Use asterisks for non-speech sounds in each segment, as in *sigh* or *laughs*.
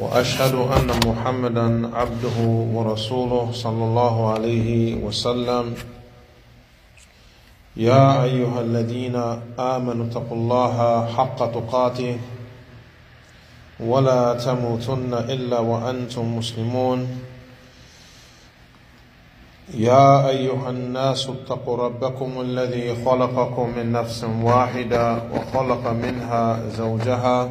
وأشهد أن محمدا عبده ورسوله صلى الله عليه وسلم. يا أيها الذين آمنوا اتقوا الله حق تقاته ولا تموتن إلا وأنتم مسلمون. يا أيها الناس اتقوا ربكم الذي خلقكم من نفس واحدة وخلق منها زوجها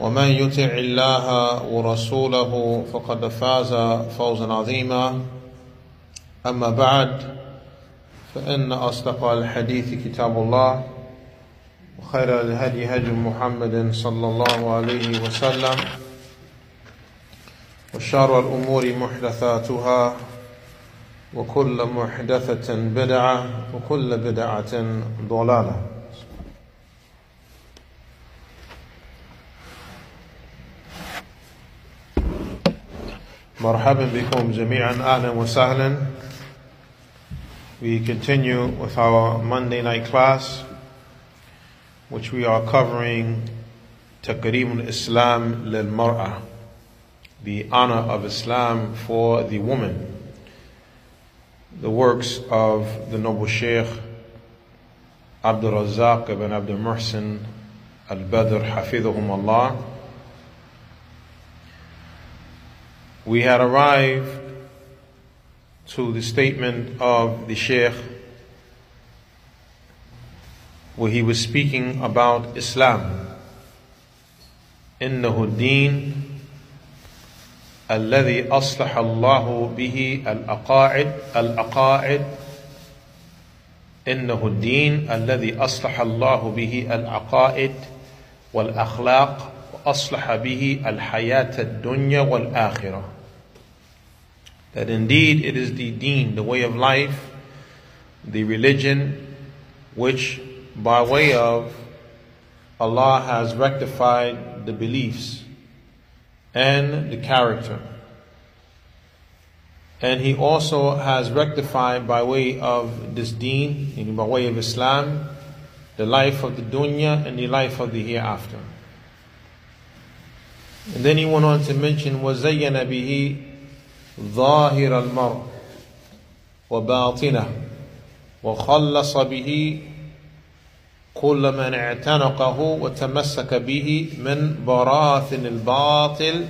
ومن يطع الله ورسوله فقد فاز فوزا عظيما. أما بعد فإن أصدق الحديث كتاب الله وخير الهدي هدي محمد صلى الله عليه وسلم وشر الأمور محدثاتها وكل محدثة بدعة وكل بدعة ضلالة. مرحبا بكم جميعا اهلا وسهلا. We continue with our Monday night class which we are covering تكريم الإسلام للمرأة the honor of Islam for the woman. The works of the noble Sheikh Abdul Razak ibn Abdul Muhsin Al-Badr حفظهم الله we had arrived to the statement of the Sheikh where he was speaking about Islam. إنه الدين الذي أصلح الله به الأقاعد الأقاعد إنه الدين الذي أصلح الله به العقائد والأخلاق وأصلح به الحياة الدنيا والآخرة that indeed it is the deen, the way of life, the religion, which by way of Allah has rectified the beliefs and the character. And He also has rectified by way of this deen, by way of Islam, the life of the dunya and the life of the hereafter. And then he went on to mention, وَزَيَّنَ بِهِ ظاهر المرء وباطنه وخلص به كل من اعتنقه وتمسك به من براثن الباطل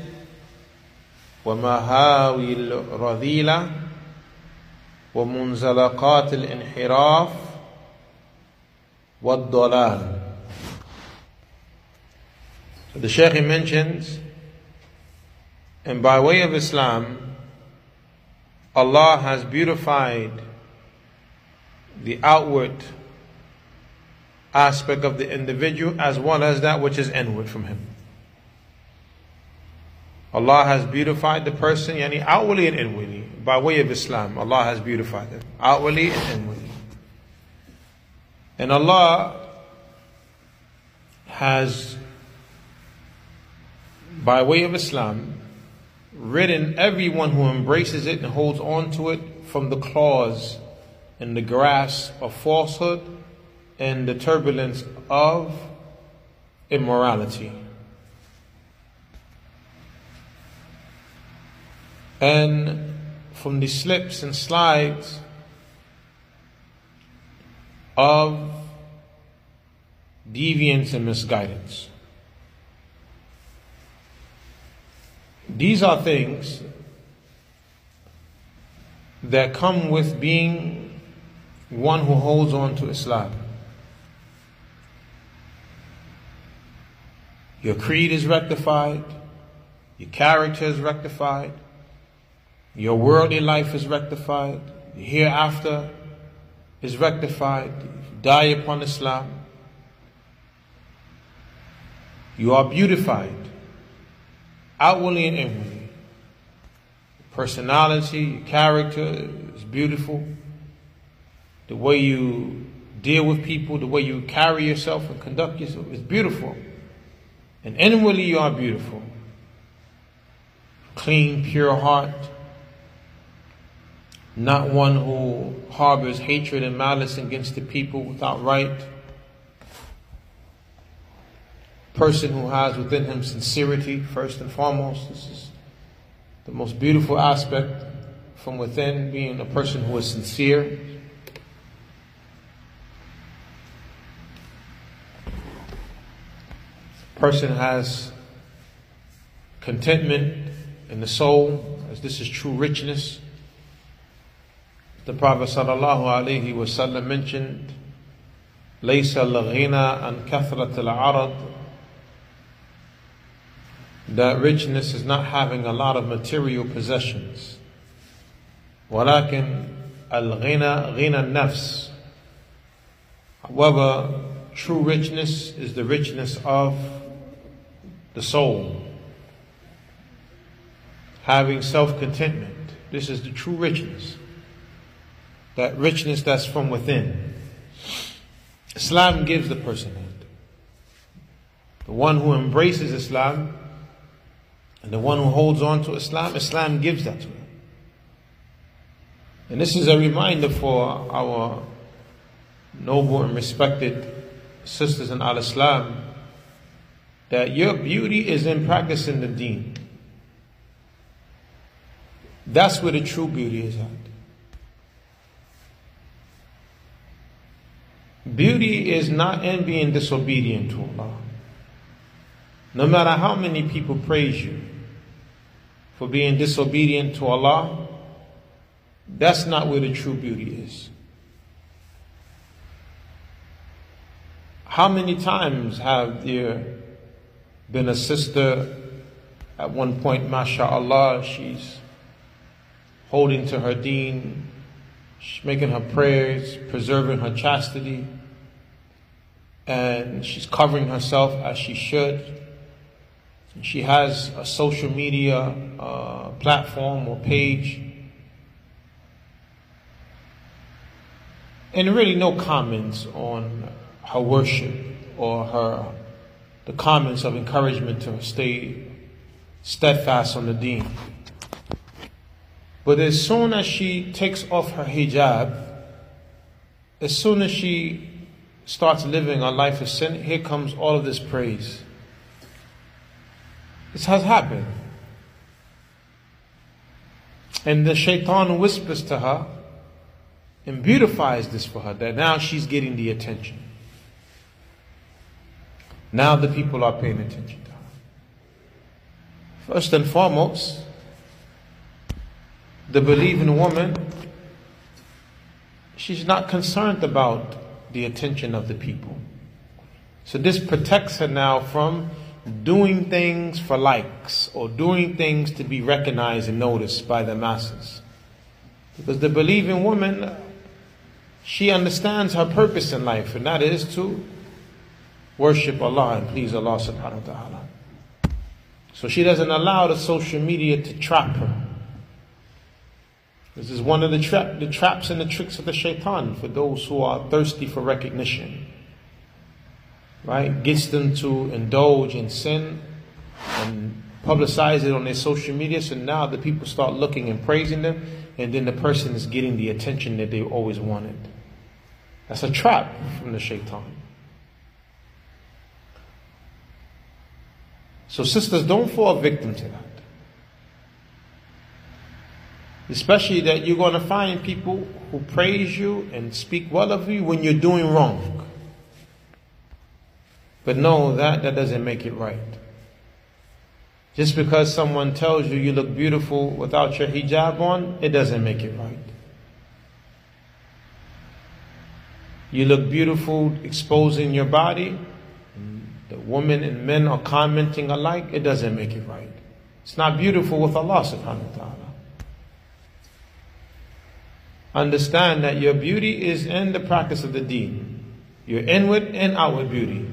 ومهاوي الرذيلة ومنزلقات الانحراف والضلال. So The Shaykh mentions, and by way of Islam, Allah has beautified the outward aspect of the individual as well as that which is inward from him. Allah has beautified the person, yani outwardly and inwardly, by way of Islam. Allah has beautified them, outwardly and inwardly. And Allah has, by way of Islam, ridden everyone who embraces it and holds on to it from the claws and the grasp of falsehood and the turbulence of immorality. And from the slips and slides of deviance and misguidance. These are things that come with being one who holds on to Islam. Your creed is rectified, your character is rectified, your worldly life is rectified, the hereafter is rectified, you die upon Islam. You are beautified, outwardly and inwardly personality, your character is beautiful. The way you deal with people, the way you carry yourself and conduct yourself is beautiful. And inwardly you are beautiful. Clean, pure heart. Not one who harbors hatred and malice against the people without right Person who has within him sincerity, first and foremost. This is the most beautiful aspect from within being a person who is sincere. Person has contentment in the soul, as this is true richness. The Prophet sallallahu alaihi wasallam mentioned, "ليس الغنى عن كثرة العرض that richness is not having a lot of material possessions. ولكن الغنى غنى النفس. However, true richness is the richness of the soul. Having self contentment. This is the true richness. That richness that's from within. Islam gives the person that. The one who embraces Islam and the one who holds on to Islam, Islam gives that to him. And this is a reminder for our noble and respected sisters in Al Islam that your beauty is in practicing the deen. That's where the true beauty is at. Beauty is not in being disobedient to Allah. No matter how many people praise you, for being disobedient to Allah, that's not where the true beauty is. How many times have there been a sister at one point, mashallah, she's holding to her deen, she's making her prayers, preserving her chastity, and she's covering herself as she should. She has a social media uh, platform or page. And really no comments on her worship or her the comments of encouragement to stay steadfast on the deen. But as soon as she takes off her hijab, as soon as she starts living a life of sin, here comes all of this praise. This has happened. And the shaitan whispers to her and beautifies this for her that now she's getting the attention. Now the people are paying attention to her. First and foremost, the believing woman, she's not concerned about the attention of the people. So this protects her now from doing things for likes or doing things to be recognized and noticed by the masses. Because the believing woman, she understands her purpose in life, and that is to worship Allah and please Allah subhanahu wa ta'ala. So she doesn't allow the social media to trap her. This is one of the, tra- the traps and the tricks of the shaitan for those who are thirsty for recognition right, gets them to indulge in sin and publicize it on their social media. So now the people start looking and praising them, and then the person is getting the attention that they always wanted. That's a trap from the shaitan. So, sisters, don't fall victim to that. Especially that you're going to find people who praise you and speak well of you when you're doing wrong. But no, that, that doesn't make it right. Just because someone tells you you look beautiful without your hijab on, it doesn't make it right. You look beautiful exposing your body, the women and men are commenting alike, it doesn't make it right. It's not beautiful with Allah subhanahu wa ta'ala. Understand that your beauty is in the practice of the deen. Your inward and outward beauty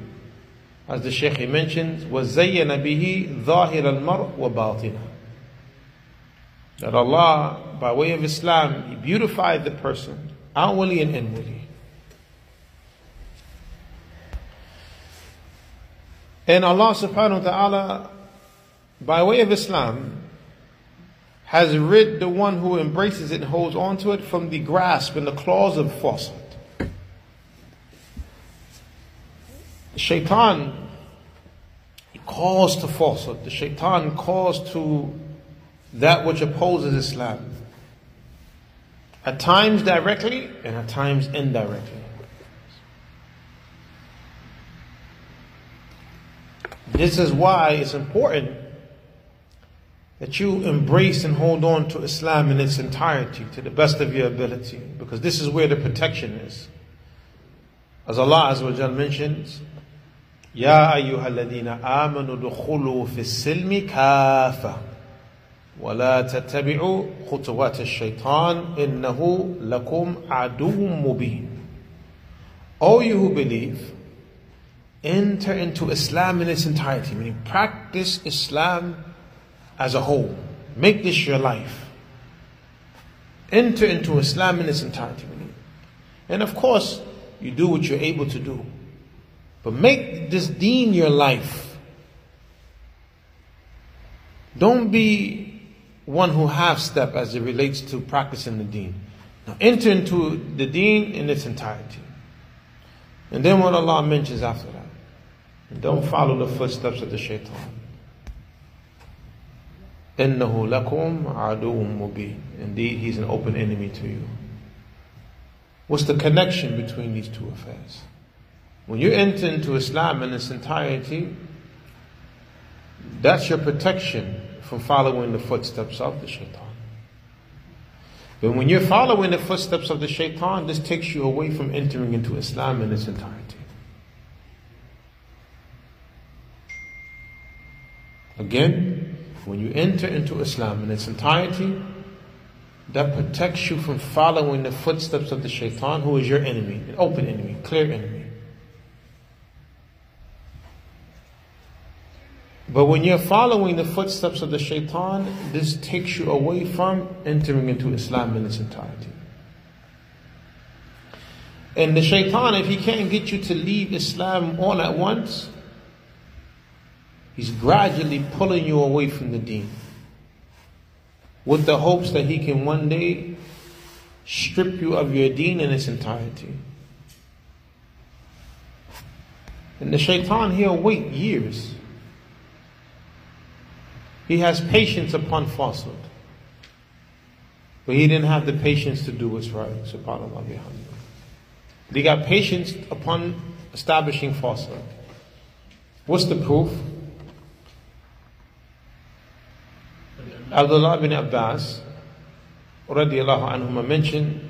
As the Shaykh mentions, وَزَيَّنَ بِهِ ظَاهِرَ الْمَرْءِ وَبَاطِنَهُ That Allah, by way of Islam, He beautified the person outwardly and inwardly. And Allah subhanahu wa ta'ala, by way of Islam, has rid the one who embraces it and holds on to it from the grasp and the claws of falsehood. Shaitan, he calls to falsehood. The shaitan calls to that which opposes Islam. At times directly and at times indirectly. This is why it's important that you embrace and hold on to Islam in its entirety to the best of your ability, because this is where the protection is. As Allah Azza wa mentions, يا أيها الذين آمنوا دخلوا في السلم كافة ولا تتبعوا خطوات الشيطان إنه لكم عدو مبين. O you who believe, enter into Islam in its entirety, meaning practice Islam as a whole. Make this your life. Enter into Islam in its entirety. And of course, you do what you're able to do. But make this deen your life. Don't be one who half step as it relates to practicing the deen. Now enter into the deen in its entirety. And then what Allah mentions after that. And don't follow the footsteps of the shaitan. إِنَّهُ لَكُمْ عَدُوٌ مُبِينٌ Indeed, he's an open enemy to you. What's the connection between these two affairs? When you enter into Islam in its entirety, that's your protection from following the footsteps of the shaitan. But when you're following the footsteps of the shaitan, this takes you away from entering into Islam in its entirety. Again, when you enter into Islam in its entirety, that protects you from following the footsteps of the shaitan, who is your enemy, an open enemy, clear enemy. But when you're following the footsteps of the shaitan, this takes you away from entering into Islam in its entirety. And the shaitan, if he can't get you to leave Islam all at once, He's gradually pulling you away from the deen with the hopes that he can one day strip you of your deen in its entirety. And the shaitan, he'll wait years. He has patience upon falsehood. But he didn't have the patience to do what's right. SubhanAllah behind He got patience upon establishing falsehood. What's the proof? Abdullah bin Abbas radiallahu anhuma mentioned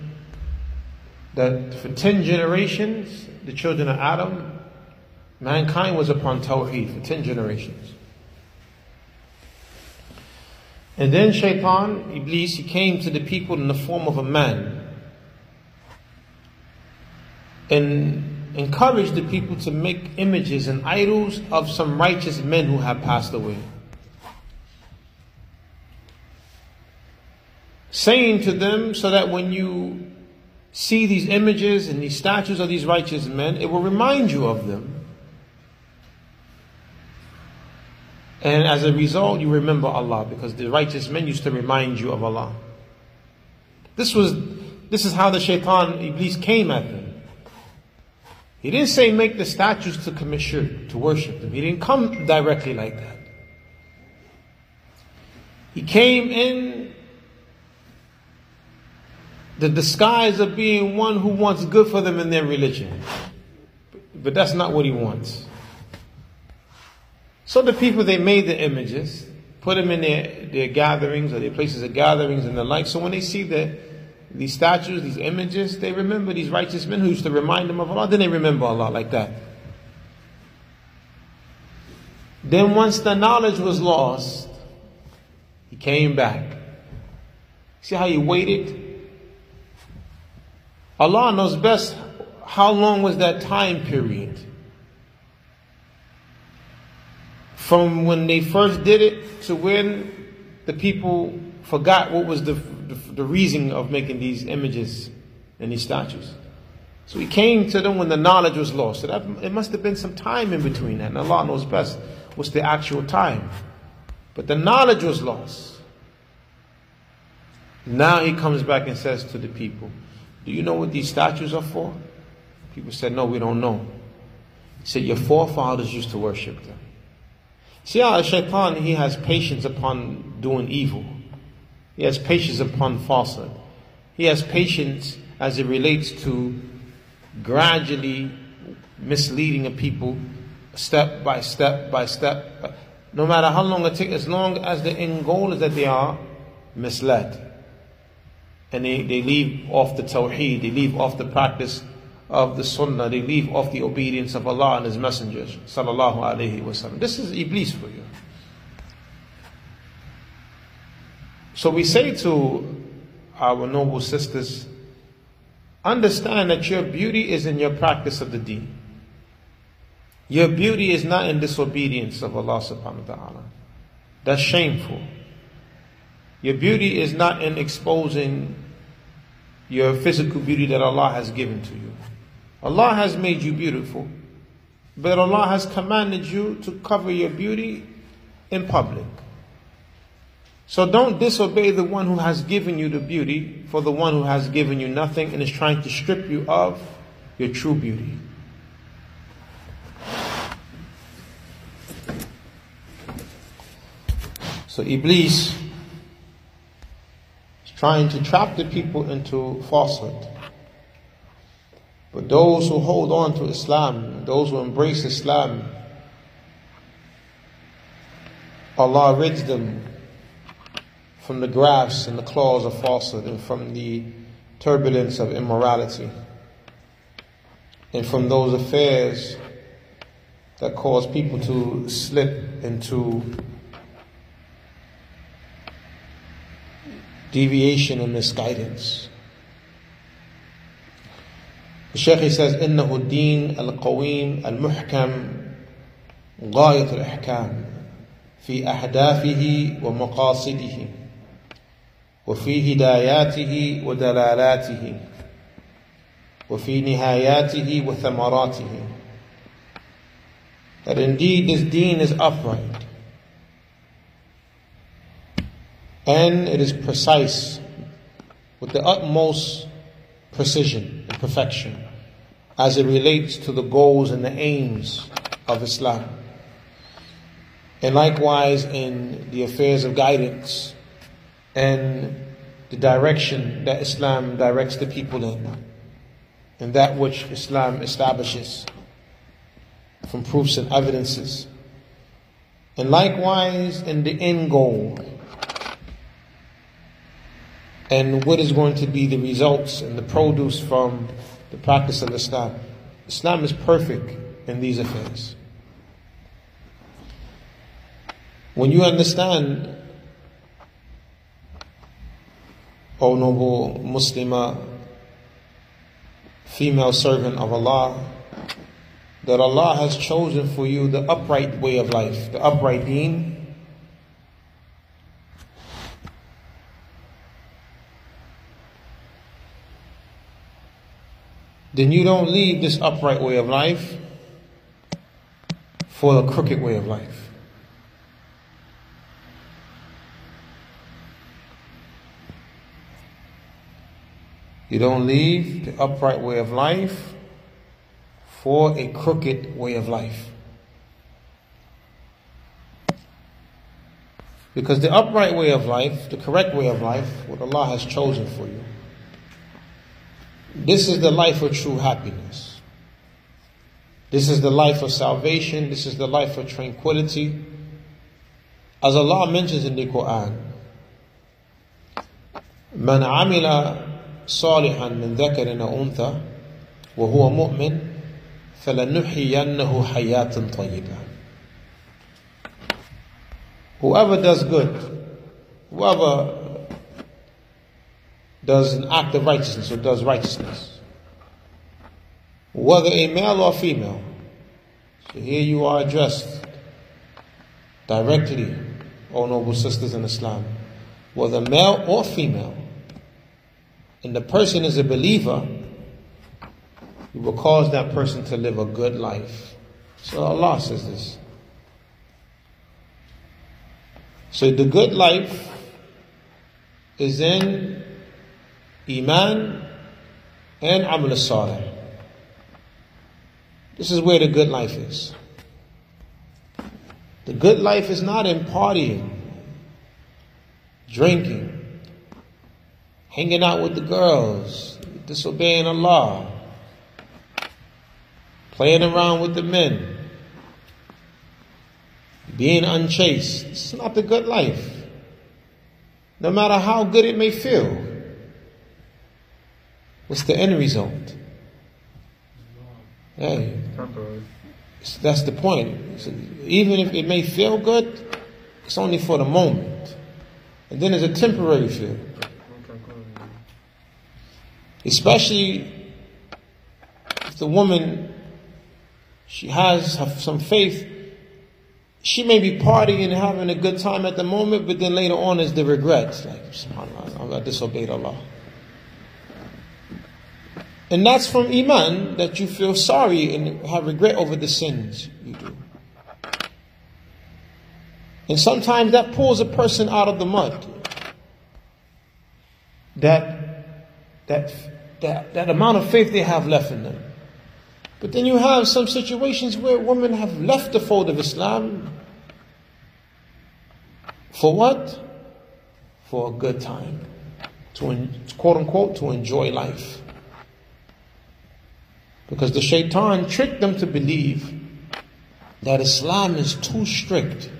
that for 10 generations, the children of Adam, mankind was upon Tawheed for 10 generations. And then Shaitan, Iblis, he came to the people in the form of a man and encouraged the people to make images and idols of some righteous men who had passed away. saying to them so that when you see these images and these statues of these righteous men, it will remind you of them. And as a result, you remember Allah because the righteous men used to remind you of Allah. This was, this is how the shaitan, Iblis came at them. He didn't say make the statues to commit shirk, to worship them. He didn't come directly like that. He came in the disguise of being one who wants good for them in their religion. But that's not what he wants. So the people, they made the images, put them in their, their gatherings or their places of gatherings and the like. So when they see the, these statues, these images, they remember these righteous men who used to remind them of Allah. Then they remember Allah like that. Then once the knowledge was lost, he came back. See how he waited? Allah knows best how long was that time period. From when they first did it to when the people forgot what was the, the, the reason of making these images and these statues. So he came to them when the knowledge was lost. So that, it must have been some time in between that. And Allah knows best what's the actual time. But the knowledge was lost. Now he comes back and says to the people, Do you know what these statues are for? People said, No, we don't know. He said, Your forefathers used to worship them. See how shaitan, he has patience upon doing evil. He has patience upon falsehood. He has patience as it relates to gradually misleading a people step by step by step. No matter how long it takes, as long as the end goal is that they are misled. And they, they leave off the tawheed, they leave off the practice of the sunnah, leave off the obedience of Allah and His messengers. Sallallahu alayhi wasallam. This is Iblis for you. So we say to our noble sisters, understand that your beauty is in your practice of the deen. Your beauty is not in disobedience of Allah subhanahu wa ta'ala. That's shameful. Your beauty is not in exposing your physical beauty that Allah has given to you. Allah has made you beautiful, but Allah has commanded you to cover your beauty in public. So don't disobey the one who has given you the beauty for the one who has given you nothing and is trying to strip you of your true beauty. So Iblis is trying to trap the people into falsehood. But those who hold on to Islam, those who embrace Islam, Allah rids them from the grasp and the claws of falsehood and from the turbulence of immorality and from those affairs that cause people to slip into deviation and misguidance. The Shaykh says, إنه الدين القويم المحكم غاية الإحكام في أهدافه ومقاصده وفي هداياته ودلالاته وفي نهاياته وثمراته That indeed this deen is upright and it is precise with the utmost precision and perfection as it relates to the goals and the aims of Islam. And likewise in the affairs of guidance and the direction that Islam directs the people in, and that which Islam establishes from proofs and evidences. And likewise in the end goal and what is going to be the results and the produce from the practice of Islam. Islam is perfect in these affairs. When you understand, O noble Muslimah, female servant of Allah, that Allah has chosen for you the upright way of life, the upright deen, then you don't leave this upright way of life for a crooked way of life. You don't leave the upright way of life for a crooked way of life. Because the upright way of life, the correct way of life, what Allah has chosen for you, this is the life of true happiness. This is the life of salvation. This is the life of tranquility. As Allah mentions in the Quran, من عمل صالحا من ذكر أو أنثى وهو مؤمن فلنحيينه حياة طيبة Whoever does good, whoever does an act of righteousness or does righteousness, whether a male or female, so here you are addressed directly, O noble sisters in Islam, whether male or female, and the person is a believer, you will cause that person to live a good life. So Allah says this. So the good life is in Iman and Amal. This is where the good life is. The good life is not in partying, drinking, hanging out with the girls, disobeying Allah, playing around with the men, being unchaste. It's not the good life. No matter how good it may feel. What's the end result? Hey, that's the point. even if it may feel good, it's only for the moment. And then there's a temporary feel. Especially if the woman, she has some faith, she may be partying and having a good time at the moment, but then later on is the regret. Like, subhanAllah, I disobeyed Allah. And that's from Iman that you feel sorry and have regret over the sins you do. And sometimes that pulls a person out of the mud. That, that, that, that amount of faith they have left in them. But then you have some situations where women have left the fold of Islam. For what? For a good time. To, quote unquote, to enjoy life. Because the shaitan tricked them to believe that Islam is too strict.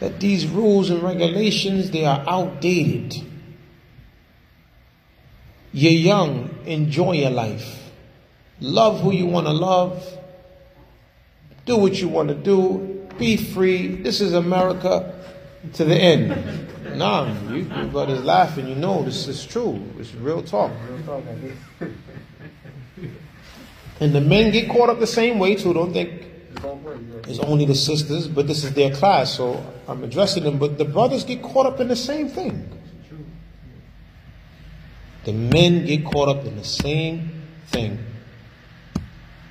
That these rules and regulations, they are outdated. You're young, enjoy your life. Love who you want to love. Do what you want to do. Be free. This is America to the end. Nah, you, you brothers laughing. You know this is true. It's real talk. Real talk *laughs* and the men get caught up the same way too. Don't think it's only the sisters, but this is their class, so I'm addressing them. But the brothers get caught up in the same thing. The men get caught up in the same thing.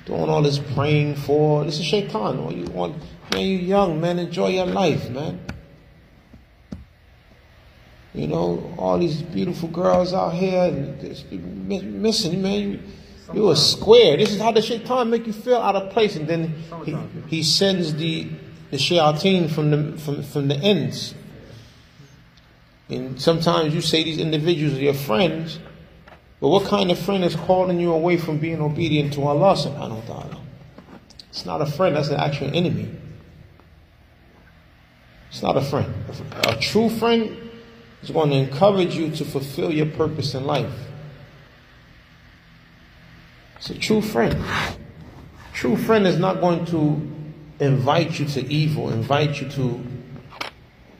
Doing all this praying for this is shaitan. All you want, man, you young man, enjoy your life, man. You know, all these beautiful girls out here and missing, man. You a square. This is how the shaitan make you feel out of place, and then he, he sends the the shayateen from the from from the ins. And sometimes you say these individuals are your friends, but what kind of friend is calling you away from being obedient to Allah subhanahu wa ta'ala? It's not a friend, that's an actual enemy. It's not a friend. A true friend is going to encourage you to fulfill your purpose in life. It's a true friend. True friend is not going to invite you to evil, invite you to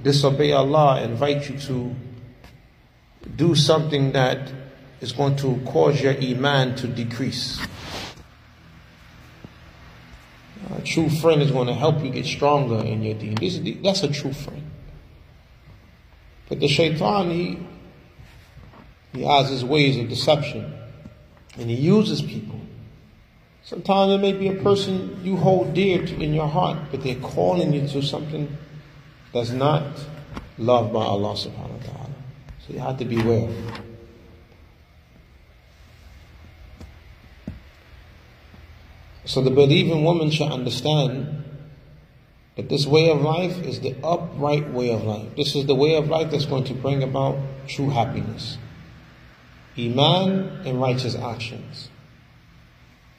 disobey Allah, invite you to do something that is going to cause your iman to decrease. A true friend is going to help you get stronger in your deen. This, that's a true friend. But the shaitan, he, he has his ways of deception. And he uses people. Sometimes it may be a person you hold dear to in your heart, but they're calling you to something that's not loved by Allah subhanahu wa ta'ala. So you have to beware. So the believing woman should understand that this way of life is the upright way of life. This is the way of life that's going to bring about true happiness. Iman and righteous actions.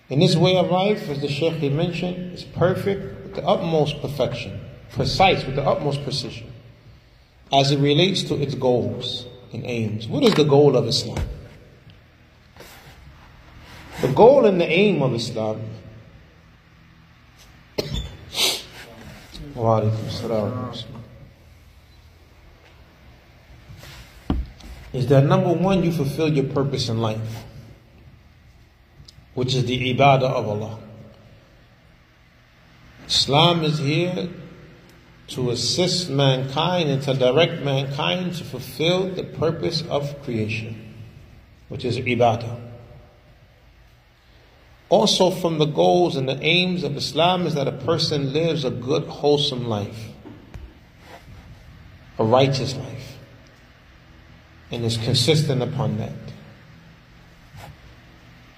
And this way of life, as the Sheikh he mentioned, is perfect with the utmost perfection, precise with the utmost precision, as it relates to its goals and aims. What is the goal of Islam? The goal and the aim of Islam *coughs* is that number one, you fulfill your purpose in life, which is the ibadah of Allah. Islam is here to assist mankind and to direct mankind to fulfill the purpose of creation, which is ibadah. Also, from the goals and the aims of Islam is that a person lives a good, wholesome life, a righteous life, and is consistent upon that.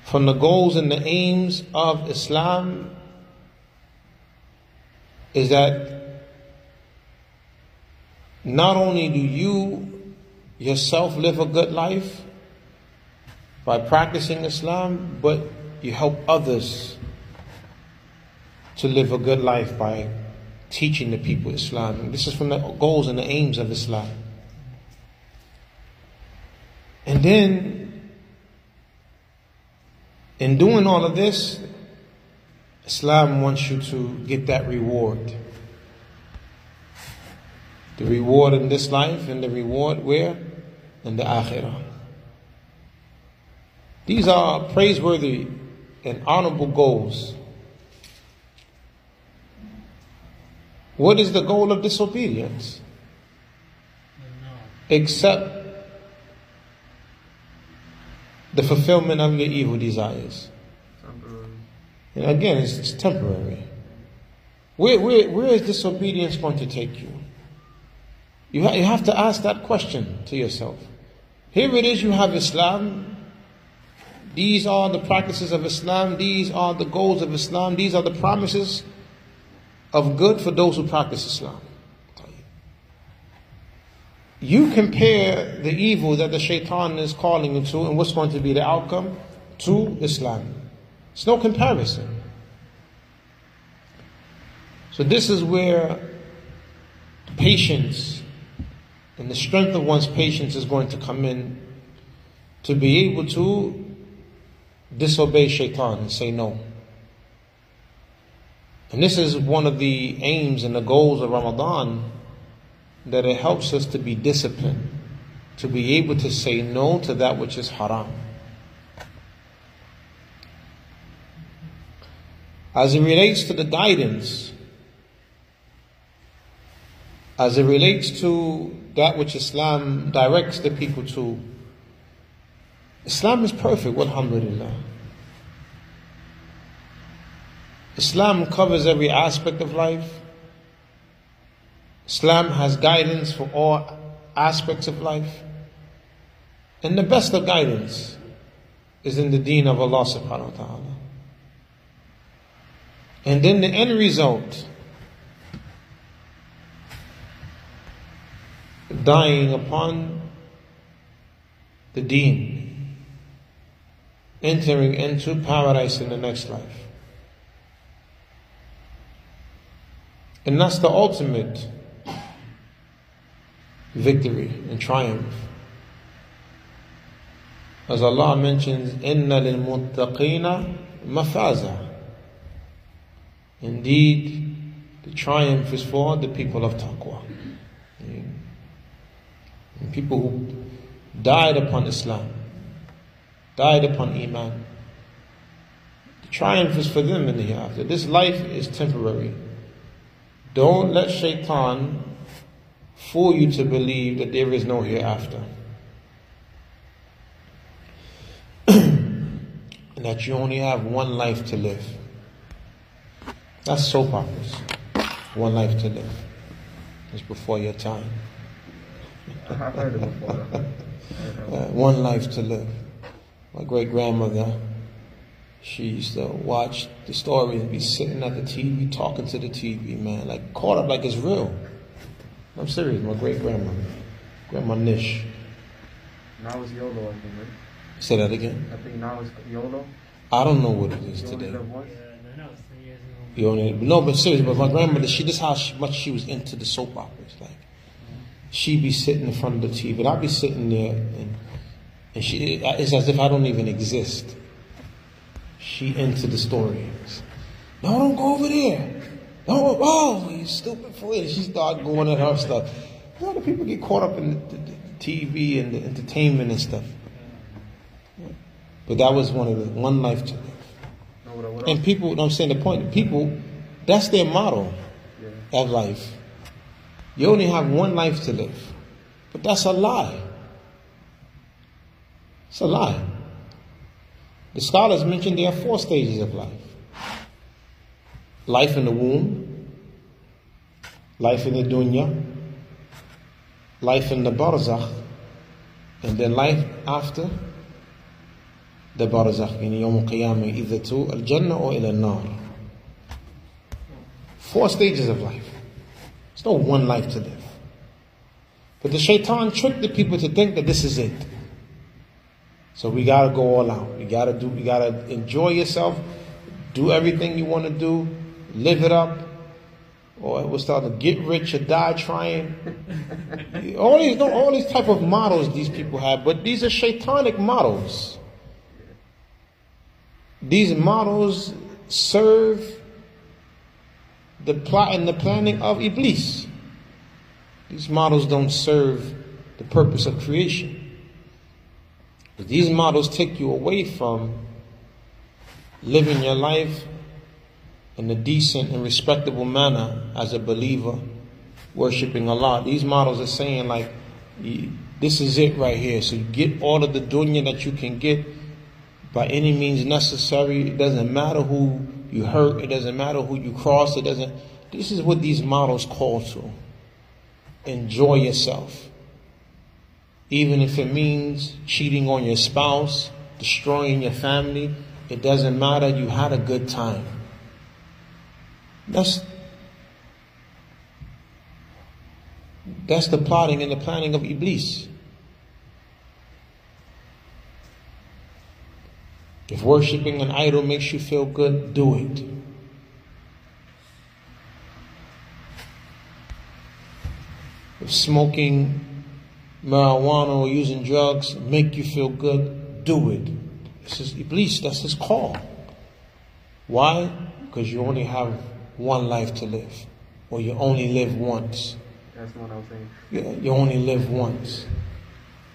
From the goals and the aims of Islam is that not only do you yourself live a good life by practicing Islam, but you help others to live a good life by teaching the people Islam. This is from the goals and the aims of Islam. And then, in doing all of this, Islam wants you to get that reward. The reward in this life and the reward where? In the akhirah. These are praiseworthy and honorable goals. What is the goal of disobedience? Except the fulfillment of your evil desires. And again, it's, it's temporary. Where, where, where is disobedience going to take you? You, ha- you have to ask that question to yourself. Here it is, you have Islam, these are the practices of Islam. These are the goals of Islam. These are the promises of good for those who practice Islam. You compare the evil that the shaitan is calling you to and what's going to be the outcome to Islam. It's no comparison. So this is where patience and the strength of one's patience is going to come in to be able to disobey shaitan and say no. And this is one of the aims and the goals of Ramadan that it helps us to be disciplined, to be able to say no to that which is haram. As it relates to the guidance, as it relates to that which Islam directs the people to, Islam is perfect, alhamdulillah. Islam covers every aspect of life. Islam has guidance for all aspects of life. And the best of guidance is in the deen of Allah subhanahu wa ta'ala. And then the end result, dying upon the deen entering into paradise in the next life. And that's the ultimate victory and triumph. As Allah mentions, lil muttaqina mafaza. Indeed, the triumph is for the people of taqwa. And people who died upon Islam died upon Iman. The triumph is for them in the hereafter. This life is temporary. Don't let shaitan fool you to believe that there is no hereafter. and *clears throat* that you only have one life to live. That's soap operas. One life to live. It's before your time. *laughs* I've heard it before. *laughs* uh, one life to live. My great grandmother, she used to watch the stories and be sitting at the TV, talking to the TV, man, like caught up like it's real. I'm serious, my great grandmother, Grandma Nish. Now it's YOLO, I think, right? Say that again? I think now it's YOLO. I don't know what it is you today. You only, no, but seriously, but my grandmother, she, just how she, much she was into the soap operas. Like, She'd be sitting in front of the TV, and I'd be sitting there, and, and she, it's as if I don't even exist. She into the story. No, don't go over there. No, oh, you stupid fool. And she started going at her stuff. A lot of people get caught up in the, the, the TV and the entertainment and stuff. But that was one of the one life to live. No, what, what And people, I'm saying the point, people, that's their Yeah. of life. You only have one life to live. But that's a lie. It's a lie. The scholars mentioned there are four stages of life life in the womb, life in the dunya, life in the barzakh, and then life after the barzakh, in Yawm al-Qiyamah, either to al-Jannah or ila nar Four stages of life. There's no one life to live. But the shaitan tricked the people to think that this is it. So we gotta go all out. You gotta do, you gotta enjoy yourself, do everything you wanna do, live it up, or what's the to get rich or die trying. *laughs* all these, no, all these type of models these people have, but these are shaitanic models. These models serve the plot and the planning of Iblis. These models don't serve the purpose of creation. But these models take you away from living your life in a decent and respectable manner as a believer, worshiping Allah. These models are saying like, this is it right here. So get all of the dunya that you can get by any means necessary. It doesn't matter who you hurt. It doesn't matter who you cross. It doesn't. This is what these models call to. Enjoy yourself. Even if it means cheating on your spouse, destroying your family, it doesn't matter. You had a good time. That's that's the plotting and the planning of Iblis. If worshiping an idol makes you feel good, do it. If smoking marijuana or using drugs make you feel good, do it. This is Iblis, that's his call. Why? Because you only have one life to live. Or you only live once. That's the one I was saying. You, you only live once.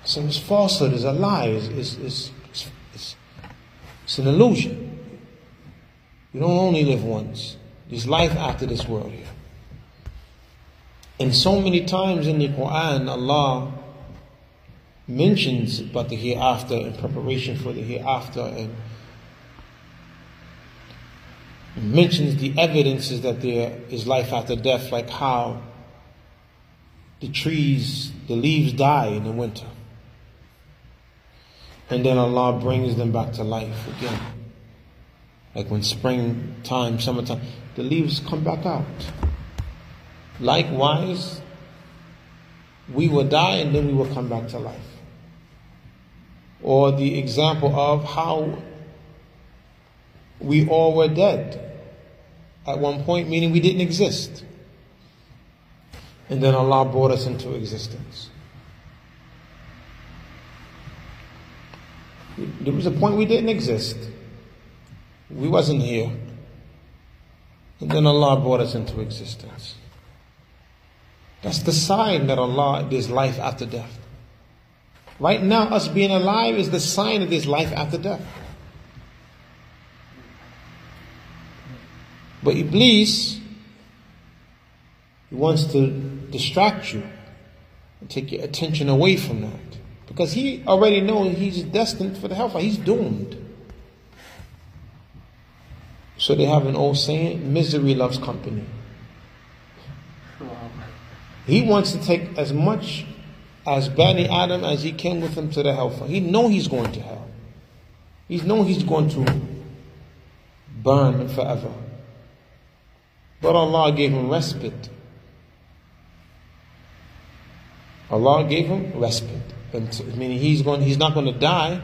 So it's falsehood, it's a lie, it's, it's, it's, it's, it's, it's an illusion. You don't only live once. There's life after this world here. And so many times in the Quran, Allah mentions about the hereafter in preparation for the hereafter and mentions the evidences that there is life after death, like how the trees, the leaves die in the winter. And then Allah brings them back to life again. Like when springtime, summertime, the leaves come back out. Likewise, we will die and then we will come back to life. Or the example of how we all were dead at one point, meaning we didn't exist. And then Allah brought us into existence. There was a point we didn't exist. We wasn't here. And then Allah brought us into existence. That's the sign that Allah, there's life after death. Right now, us being alive is the sign that there's life after death. But Iblis, he wants to distract you and take your attention away from that. Because he already knows he's destined for the hellfire. He's doomed. So they have an old saying, misery loves company. He wants to take as much as Bani Adam as he can with him to the hellfire. He know he's going to hell. He know he's going to burn forever. But Allah gave him respite. Allah gave him respite. Until, meaning he's going, he's not going to die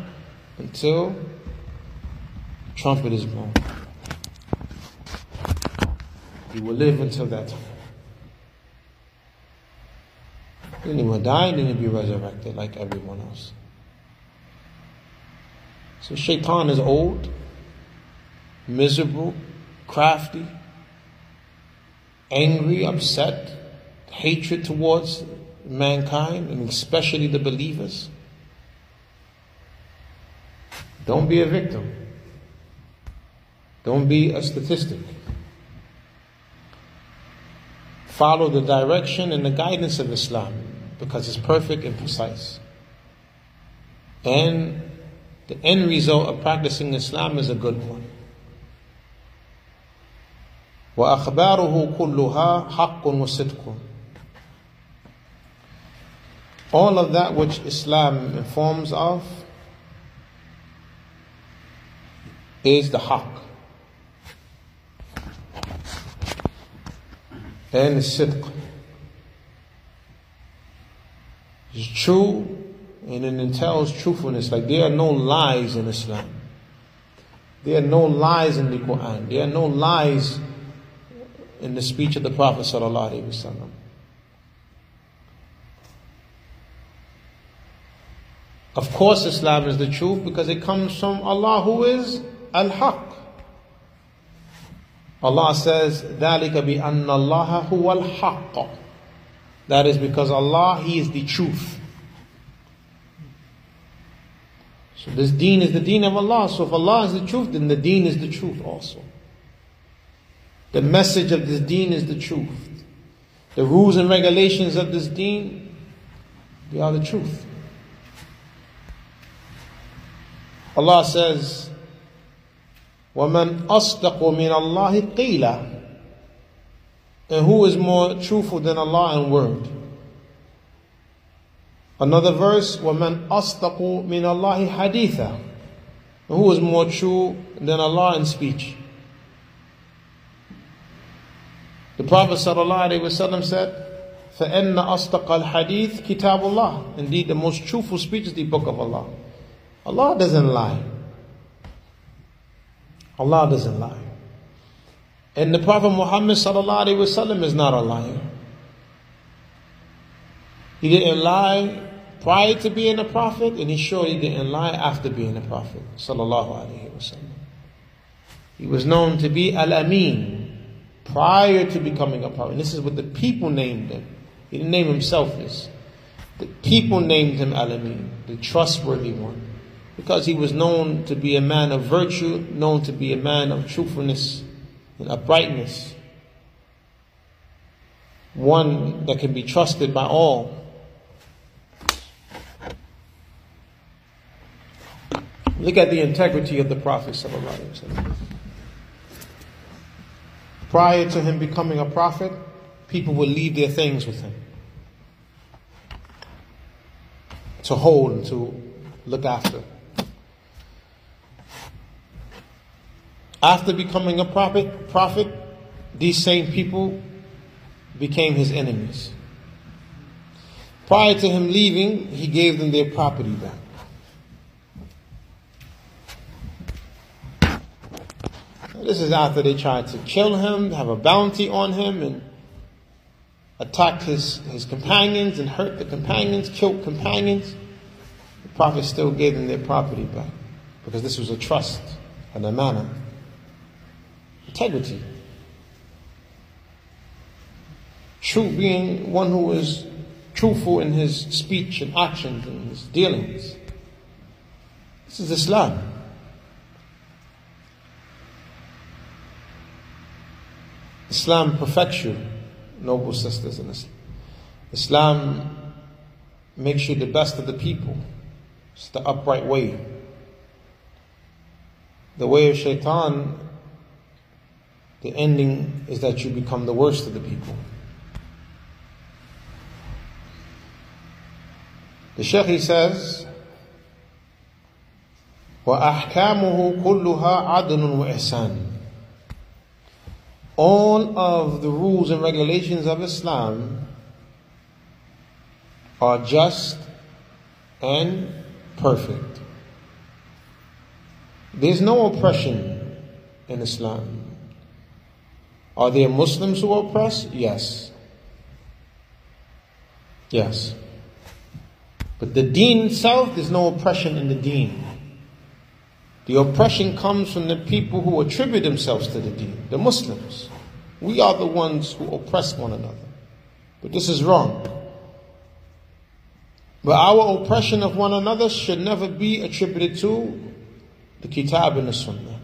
until the trumpet is blown. He will live until that time. Then he will die and then he'll be resurrected like everyone else. So shaitan is old, miserable, crafty, angry, upset, hatred towards mankind and especially the believers. Don't be a victim. Don't be a statistic. Follow the direction and the guidance of Islam because it's perfect and precise. And the end result of practicing Islam is a good one. وأخباره كلها حق وصدق all of that which Islam informs of is the haqq and the sidq. It's true and it entails truthfulness. Like there are no lies in Islam. There are no lies in the Quran. There are no lies in the speech of the Prophet sallallahu alaihi wasallam. Of course, Islam is the truth because it comes from Allah who is Al Haq. Allah says, ذَلِكَ بِأَنَّ اللَّهَ هُوَ الْحَقَّ That is because Allah, He is the truth. So this deen is the deen of Allah. So if Allah is the truth, then the deen is the truth also. The message of this deen is the truth. The rules and regulations of this deen, they are the truth. Allah says, وَمَنْ أَصْدَقُ مِنَ اللَّهِ قِيلًا And who is more truthful than Allah in word? Another verse, وَمَنْ أَصْدَقُ مِنَ اللَّهِ حَدِيثًا And who is more true than Allah in speech? The Prophet ﷺ said, فَإِنَّ أَصْدَقَ الْحَدِيثِ كِتَابُ اللَّهِ Indeed, the most truthful speech is the book of Allah. Allah doesn't lie. Allah doesn't lie. And the Prophet Muhammad sallallahu is not a liar. He didn't lie prior to being a prophet, and he surely didn't lie after being a prophet sallallahu alaihi wasallam. He was known to be al-amin prior to becoming a prophet. And this is what the people named him. He didn't name himself this. The people named him al-amin, the trustworthy one because he was known to be a man of virtue, known to be a man of truthfulness and uprightness, one that can be trusted by all. Look at the integrity of the Prophet. Prior to him becoming a prophet, people would leave their things with him to hold and to look after. After becoming a prophet, prophet, these same people became his enemies. Prior to him leaving, he gave them their property back. This is after they tried to kill him, have a bounty on him, and attacked his, his companions and hurt the companions, killed companions. The prophet still gave them their property back because this was a trust and amanah. Integrity. True being one who is truthful in his speech and actions and his dealings. This is Islam. Islam perfects you, noble sisters in Islam. Islam makes you the best of the people. It's the upright way. The way of shaitan the ending is that you become the worst of the people. The Shaykh he says, وأحكامه كلها عدل وإحسان. all of the rules and regulations of Islam are just and perfect. There's no oppression in Islam. Are there Muslims who are oppressed? Yes. Yes. But the deen itself, there's no oppression in the deen. The oppression comes from the people who attribute themselves to the deen, the Muslims. We are the ones who oppress one another. But this is wrong. But our oppression of one another should never be attributed to the Kitab and the Sunnah.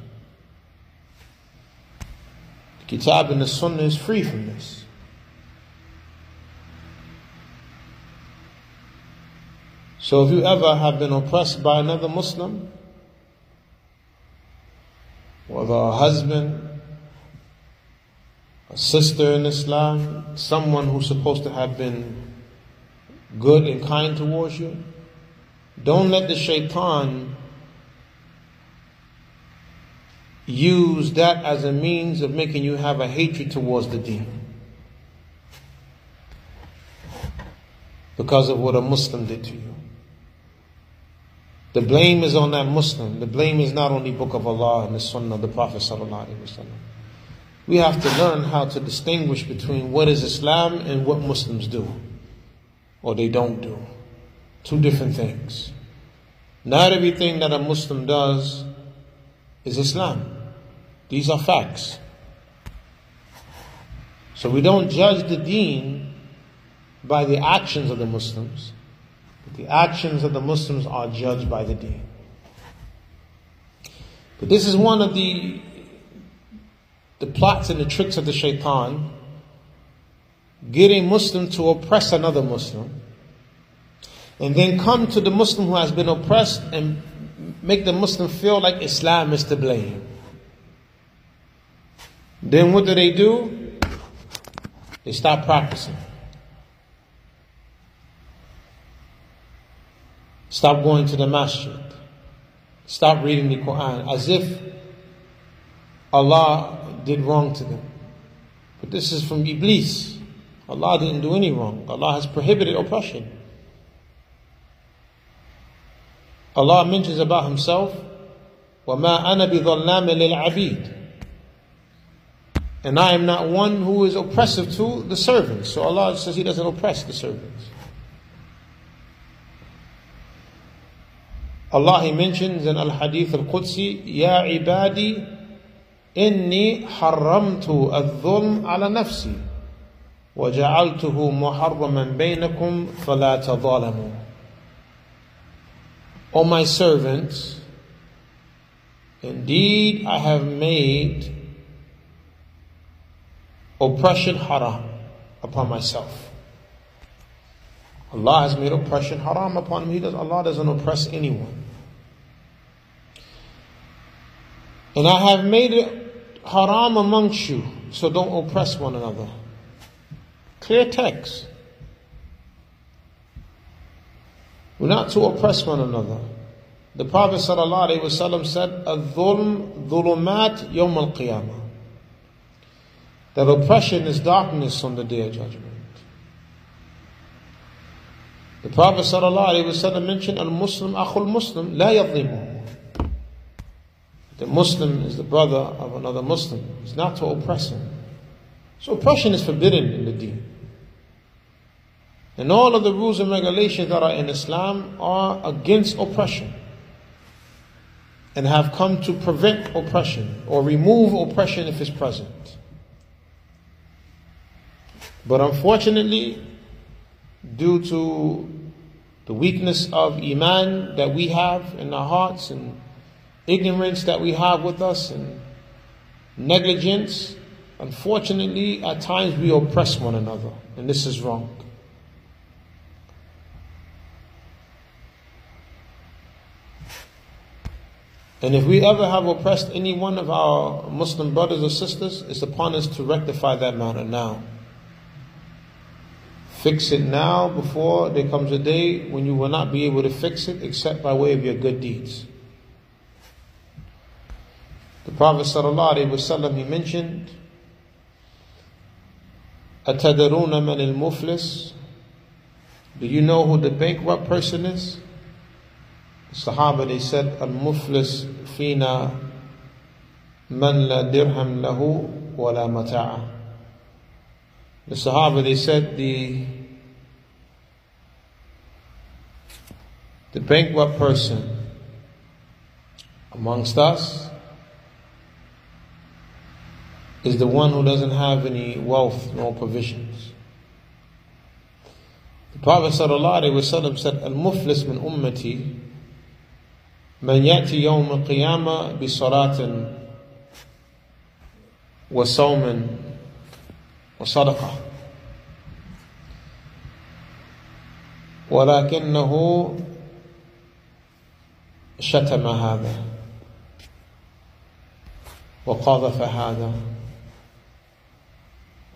The Kitab and the Sunnah is free from this. So if you ever have been oppressed by another Muslim, whether a husband, a sister in Islam, someone who's supposed to have been good and kind towards you, don't let the shaitan use that as a means of making you have a hatred towards the deen. Because of what a Muslim did to you. The blame is on that Muslim. The blame is not on the Book of Allah and the Sunnah of the Prophet We have to learn how to distinguish between what is Islam and what Muslims do or they don't do. Two different things. Not everything that a Muslim does is Islam. These are facts. So we don't judge the deen by the actions of the Muslims. The actions of the Muslims are judged by the deen. But this is one of the the plots and the tricks of the shaitan getting Muslim to oppress another Muslim, and then come to the Muslim who has been oppressed and make the Muslim feel like Islam is to blame. Then what do they do? They stop practicing. Stop going to the masjid. Stop reading the Quran as if Allah did wrong to them. But this is from Iblis. Allah didn't do any wrong. Allah has prohibited oppression. Allah mentions about Himself, وَمَا أَنَا بِظَلَّامٍ لِلْعَبِيدِ And I am not one who is oppressive to the servants. So Allah says He doesn't oppress the servants. Allah He mentions in Al-Hadith Al-Qudsi, يَا عِبَادِي إِنِّي حَرَّمْتُ الظُّلْمَ عَلَى نَفْسِي وجعلته محرما بينكم فلا تظالموا O my servants, indeed I have made oppression haram upon myself. Allah has made oppression haram upon me. Allah doesn't oppress anyone. And I have made it haram amongst you, so don't oppress one another. Clear text. We're not to oppress one another. The Prophet ﷺ said, Al-dhulm yawm al-qiyamah. That oppression is darkness on the day of judgment. The Prophet ﷺ mentioned, Al-Muslim akhul Muslim, la yadlimuhu. The Muslim is the brother of another Muslim. It's not to oppress him. So oppression is forbidden in the deen. And all of the rules and regulations that are in Islam are against oppression and have come to prevent oppression or remove oppression if it's present. But unfortunately, due to the weakness of Iman that we have in our hearts and ignorance that we have with us and negligence, unfortunately, at times we oppress one another, and this is wrong. And if we ever have oppressed any one of our Muslim brothers or sisters, it's upon us to rectify that matter now. Fix it now before there comes a day when you will not be able to fix it except by way of your good deeds. The Prophet ﷺ, he mentioned, أَتَدَرُونَ مَنِ الْمُفْلِسِ Do you know who the bankrupt person is? Sahaba, they said, Al-Muflis fina man la dirham lahu wa la mata'a. The Sahaba, they said, the The bankrupt person amongst us is the one who doesn't have any wealth nor provisions. The Prophet ﷺ said, Al-Muflis min ummati من يأتي يوم القيامة بصلاة وصوم وصدقة ولكنه شتم هذا وقذف هذا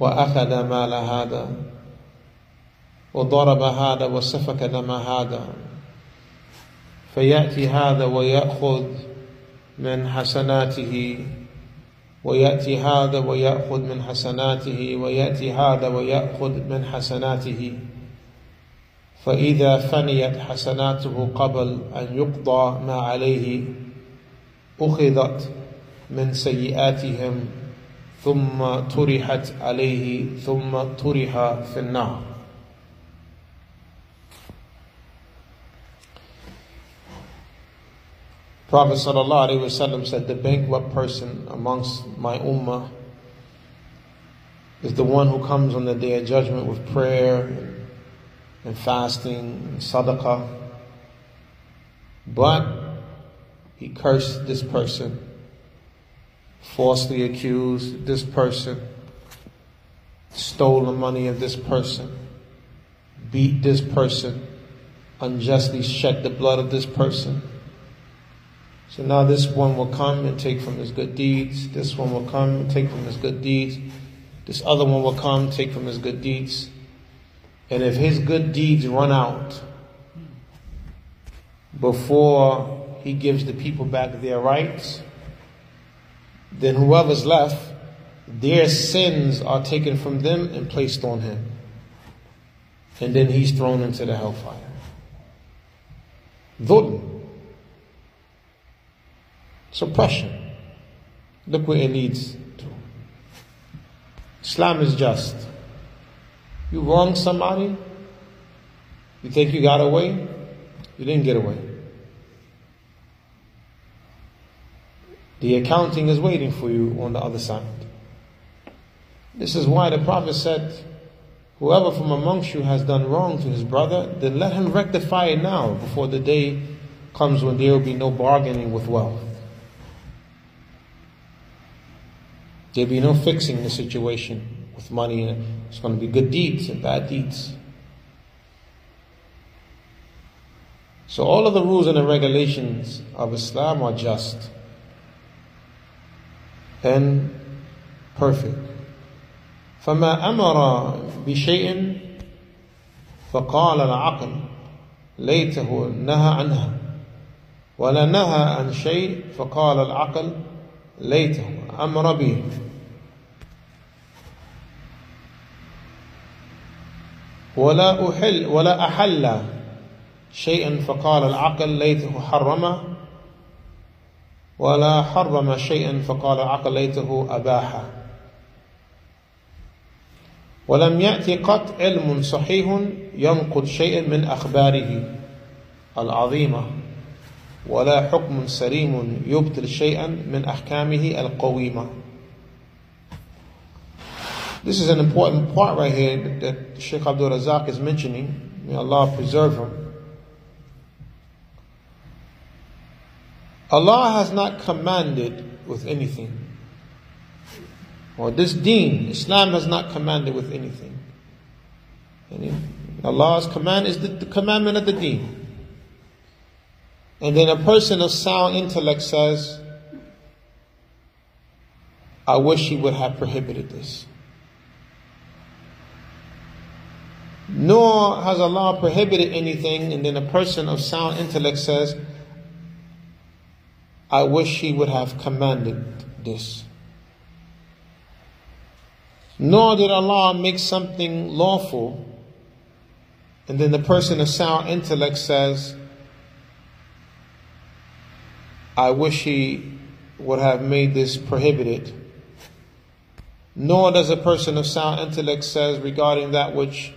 وأخذ مال هذا وضرب هذا وسفك دم هذا. فيأتي هذا ويأخذ من حسناته ويأتي هذا ويأخذ من حسناته ويأتي هذا ويأخذ من حسناته. فإذا فنيت حسناته قبل أن يقضى ما عليه أخذت من سيئاتهم ثم طرحت عليه ثم طرح في النار Prophet ﷺ said, The bankrupt person amongst my ummah is the one who comes on the day of judgment with prayer and, and fasting and sadaqah. But he cursed this person, falsely accused this person, stole the money of this person, beat this person, unjustly shed the blood of this person so now this one will come and take from his good deeds. This one will come and take from his good deeds. This other one will come, take from his good deeds. And if his good deeds run out before he gives the people back their rights, then whoever's left, their sins are taken from them and placed on him. And then he's thrown into the hellfire. Dhulm. Suppression. Look where it leads to. Islam is just. You wrong somebody, you think you got away, you didn't get away. The accounting is waiting for you on the other side. This is why the Prophet said, Whoever from amongst you has done wrong to his brother, then let him rectify it now before the day comes when there will be no bargaining with wealth. There'll be no fixing the situation with money. It's going to be good deeds and bad deeds. So all of the rules and the regulations of Islam are just and perfect. فما أمر بشيء فقال العقل ليته نهى عنها ولا نهى عن شيء فقال العقل ليته أمر به ولا أحل ولا أحل شيئا فقال العقل ليته حرمه ولا حرم شيئا فقال العقل ليته أباحه ولم يأتي قط علم صحيح ينقض شيئا من أخباره العظيمة ولا حكم سليم يبطل شيئا من أحكامه القويمة This is an important part right here that Sheikh Abdul Razak is mentioning. May Allah preserve him. Allah has not commanded with anything. Or this deen, Islam has not commanded with anything. Allah's command is the, the commandment of the deen. And then a person of sound intellect says, I wish he would have prohibited this. Nor has Allah prohibited anything, and then a person of sound intellect says, I wish He would have commanded this. Nor did Allah make something lawful, and then the person of sound intellect says, I wish He would have made this prohibited. Nor does a person of sound intellect says regarding that which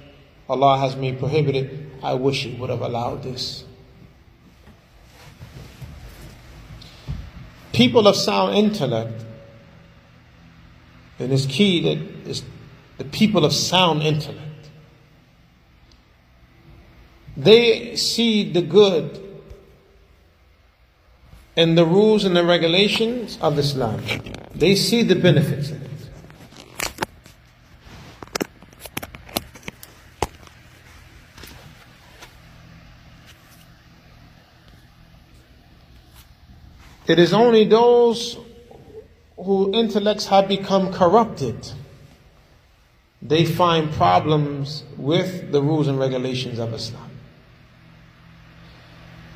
Allah has made prohibited, I wish He would have allowed this. People of sound intellect, and it's key that it's the people of sound intellect. They see the good in the rules and the regulations of Islam. They see the benefits in it. It is only those whose intellects have become corrupted. They find problems with the rules and regulations of Islam.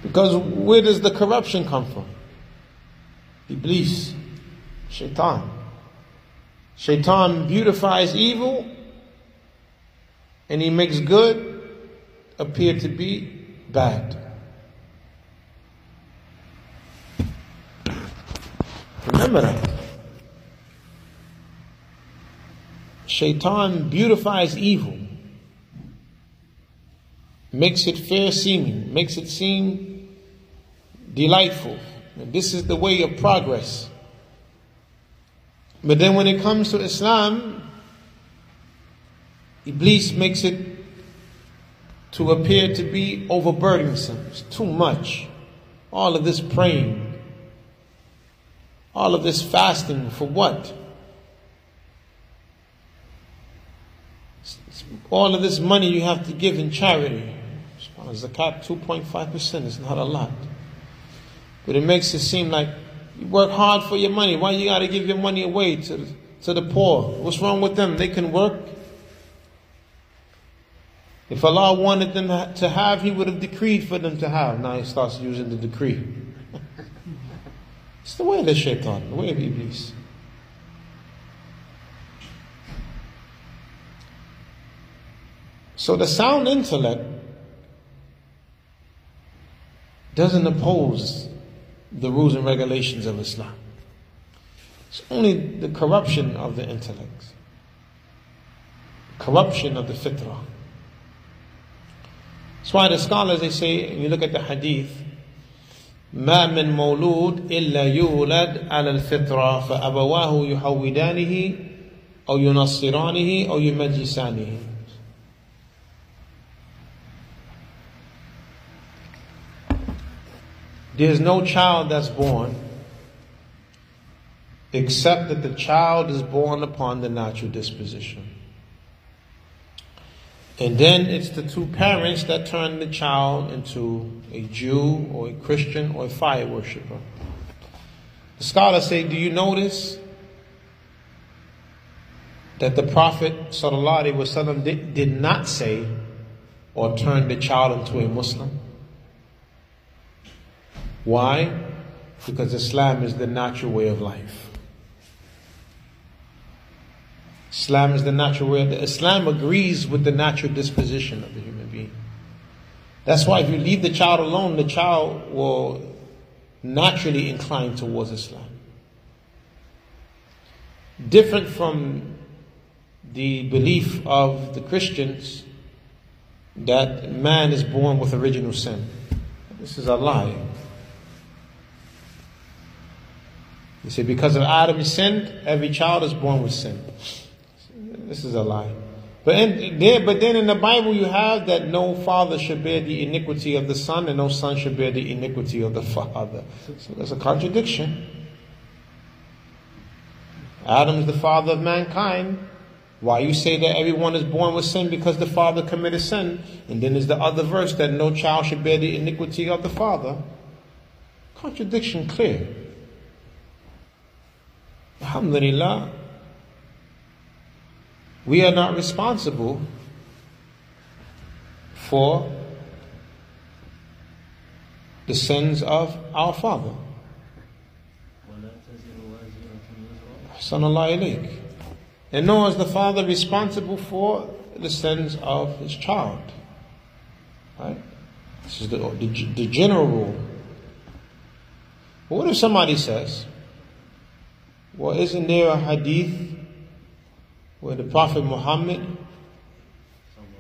Because where does the corruption come from? Iblis, Shaitan. Shaitan beautifies evil and he makes good appear to be bad. Remember that. Shaitan beautifies evil, makes it fair seeming, makes it seem delightful. And this is the way of progress. But then when it comes to Islam, Iblis makes it to appear to be overburdensome. It's too much. All of this praying, all of this fasting for what? All of this money you have to give in charity. Zakat 2.5% is not a lot. But it makes it seem like you work hard for your money. Why you got to give your money away to, to the poor? What's wrong with them? They can work. If Allah wanted them to have, He would have decreed for them to have. Now He starts using the decree. It's the way of the shaitan, the way of Iblis. So the sound intellect doesn't oppose the rules and regulations of Islam. It's only the corruption of the intellect, corruption of the fitrah. That's why the scholars they say, when you look at the hadith, ما من مولود إلا يولد على الفطرة فأبواه يحودانه أو ينصرانه أو يمجسانه There's no child that's born except that the child is born upon the natural disposition. And then it's the two parents that turn the child into a Jew or a Christian or a fire worshiper. The scholars say, Do you notice that the Prophet ﷺ did, did not say or turn the child into a Muslim? Why? Because Islam is the natural way of life. Islam is the natural way. Islam agrees with the natural disposition of the human being. That's why if you leave the child alone, the child will naturally incline towards Islam. Different from the belief of the Christians that man is born with original sin. This is a lie. You see, because of Adam's sin, every child is born with sin. This is a lie. But, in, there, but then in the Bible you have that no father should bear the iniquity of the son and no son should bear the iniquity of the father. So there's a contradiction. Adam is the father of mankind. Why you say that everyone is born with sin because the father committed sin? And then there's the other verse that no child should bear the iniquity of the father. Contradiction clear. Alhamdulillah. We are not responsible for the sins of our father. And nor is the father responsible for the sins of his child. Right? This is the, the, the general rule. But what if somebody says, well, isn't there a hadith where the Prophet Muhammad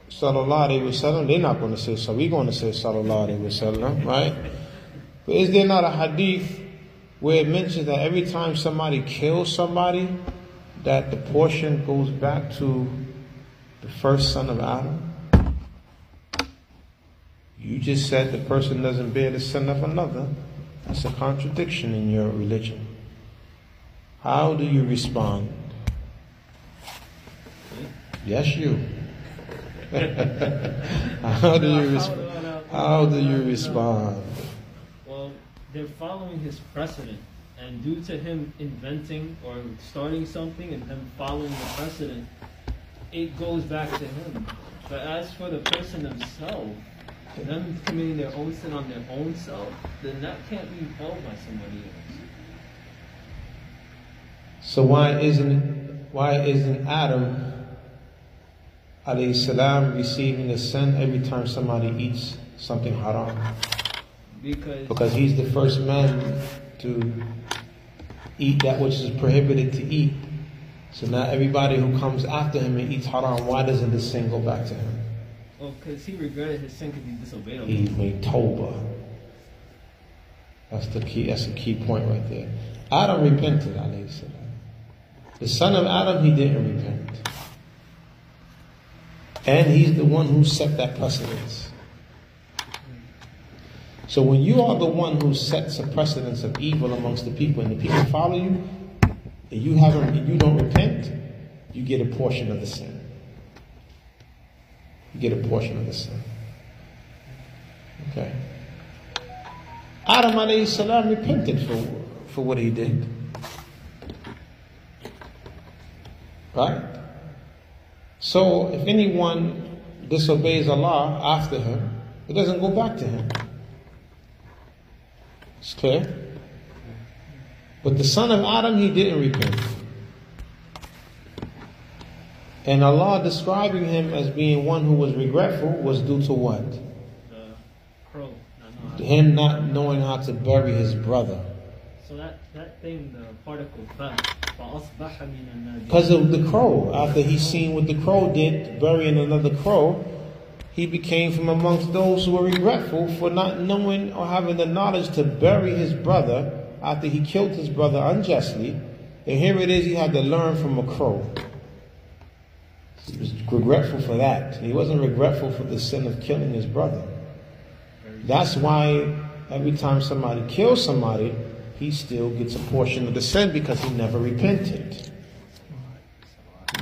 sallallahu alaihi wasallam, they're not going to say so. We're going to say sallallahu alaihi wasallam, right? But is there not a hadith where it mentions that every time somebody kills somebody, that the portion goes back to the first son of Adam? You just said the person doesn't bear the sin of another. That's a contradiction in your religion. How do you respond? Yes, you. how do you respond? How do you respond? Well, they're following his precedent, and due to him inventing or starting something and them following the precedent, it goes back to him. But as for the person themselves, them committing their own sin on their own self, then that can't be held by somebody else. So why isn't why isn't Adam alayhi salam receiving the sin every time somebody eats something haram? Because Because he's the first man to eat that which is prohibited to eat. So now everybody who comes after him and eats haram, why doesn't the sin go back to him? Oh, well, because he regretted his sin because he disobeyed Allah. He made tawbah. That's the key. That's the key point right there. Adam repented. alayhi salam. The son of Adam, he didn't repent, and he's the one who set that precedence. So when you are the one who sets a precedence of evil amongst the people, and the people follow you, and you haven't, and you don't repent, you get a portion of the sin. You get a portion of the sin. Okay. Adam alayhi salam repented for, for what he did. Right? So if anyone disobeys Allah after him, it doesn't go back to him. It's clear. But the son of Adam, he didn't repent. And Allah describing him as being one who was regretful was due to what? Him not knowing how to bury his brother. So that, that thing, the particle fell. Because of the crow. After he seen what the crow did, burying another crow, he became from amongst those who were regretful for not knowing or having the knowledge to bury his brother after he killed his brother unjustly. And here it is, he had to learn from a crow. He was regretful for that. He wasn't regretful for the sin of killing his brother. That's why every time somebody kills somebody, he still gets a portion of the sin because he never repented.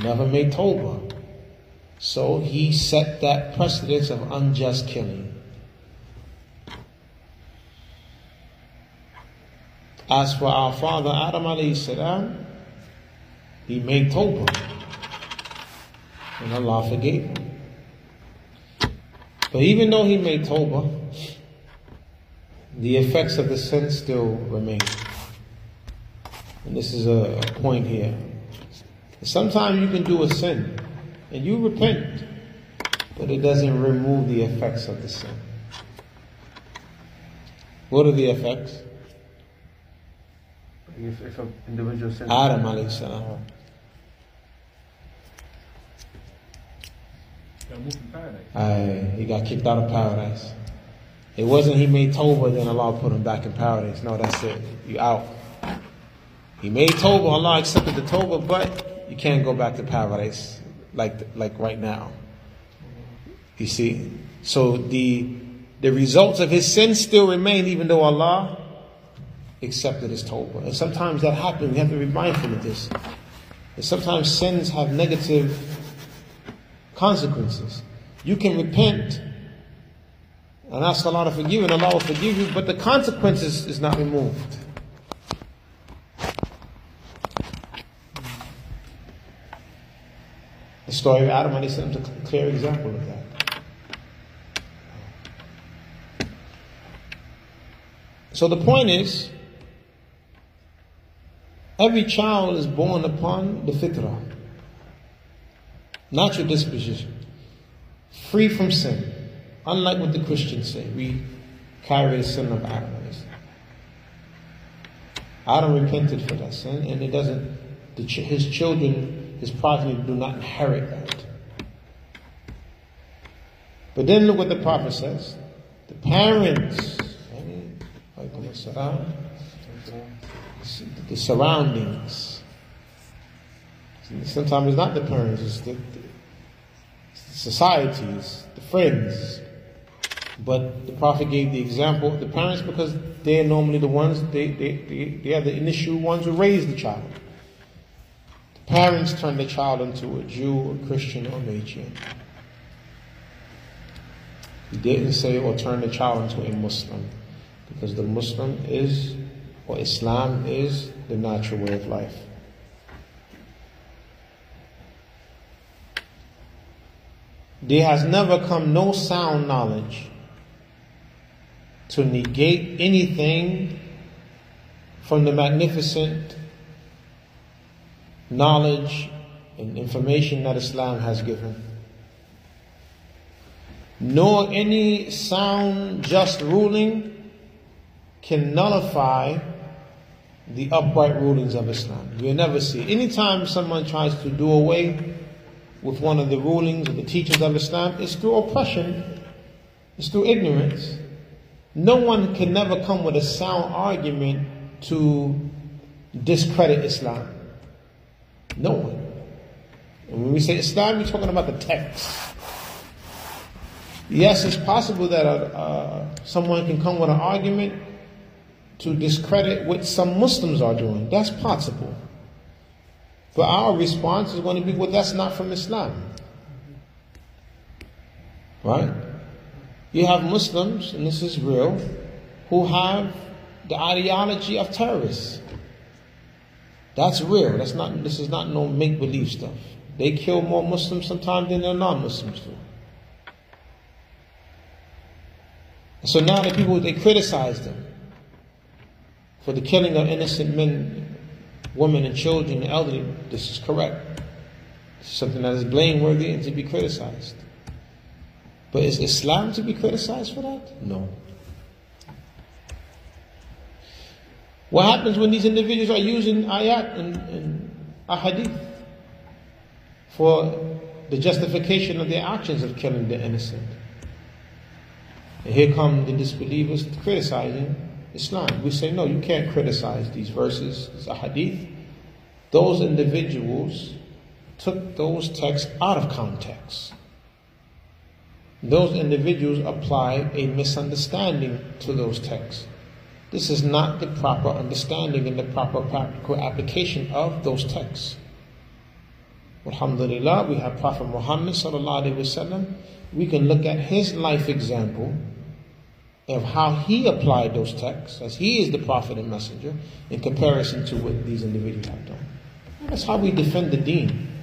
Never made Tawbah. So he set that precedence of unjust killing. As for our father Adam alayhi salam, he made Tawbah. And Allah forgave him. But even though he made Tawbah, the effects of the sin still remain. And this is a, a point here. Sometimes you can do a sin and you repent, but it doesn't remove the effects of the sin. What are the effects? If, if an individual sins, Adam alayhi salam. Got from paradise. Aye, he got kicked out of paradise. It wasn't he made Toba, then Allah put him back in paradise. No, that's it. You out. He made Toba, Allah accepted the Toba, but you can't go back to paradise like, like right now. You see? So the, the results of his sin still remain even though Allah accepted his Toba. And sometimes that happens. We have to be mindful of this. And sometimes sins have negative consequences. You can repent and ask Allah to forgive and Allah will forgive you, but the consequences is not removed. The story of Adam alayhi salam is a clear example of that. So the point is, every child is born upon the fitrah, natural disposition, free from sin. Unlike what the Christians say, we carry the sin of Adam. Adam repented for that sin, and it doesn't. Ch- his children, his progeny, do not inherit that. But then look what the prophet says: the parents. the surroundings. Sometimes it's not the parents, it's the, the societies, the friends. But the Prophet gave the example of the parents because they're normally the ones, they, they, they, they are the initial ones who raise the child. The parents turn the child into a Jew, a Christian, or a Magian. He didn't say or turn the child into a Muslim because the Muslim is, or Islam is, the natural way of life. There has never come no sound knowledge to negate anything from the magnificent knowledge and information that Islam has given. Nor any sound, just ruling can nullify the upright rulings of Islam. You'll never see. Anytime someone tries to do away with one of the rulings or the teachings of Islam, it's through oppression, it's through ignorance. No one can never come with a sound argument to discredit Islam. No one. And when we say Islam, we're talking about the text. Yes, it's possible that uh, uh, someone can come with an argument to discredit what some Muslims are doing. That's possible. But our response is going to be, well, that's not from Islam. Right? You have Muslims, and this is real, who have the ideology of terrorists. That's real. That's not, this is not no make believe stuff. They kill more Muslims sometimes than their non Muslims do. So now the people, they criticize them for the killing of innocent men, women, and children, and elderly. This is correct. This is something that is blameworthy and to be criticized. But is Islam to be criticized for that? No. What happens when these individuals are using ayat and, and ahadith for the justification of their actions of killing the innocent? And here come the disbelievers criticizing Islam. We say, no, you can't criticize these verses, these ahadith. Those individuals took those texts out of context. Those individuals apply a misunderstanding to those texts. This is not the proper understanding and the proper practical application of those texts. Alhamdulillah, we have Prophet Muhammad sallallahu alaihi wasallam. We can look at his life example of how he applied those texts, as he is the prophet and messenger, in comparison to what these individuals have done. That's how we defend the deen.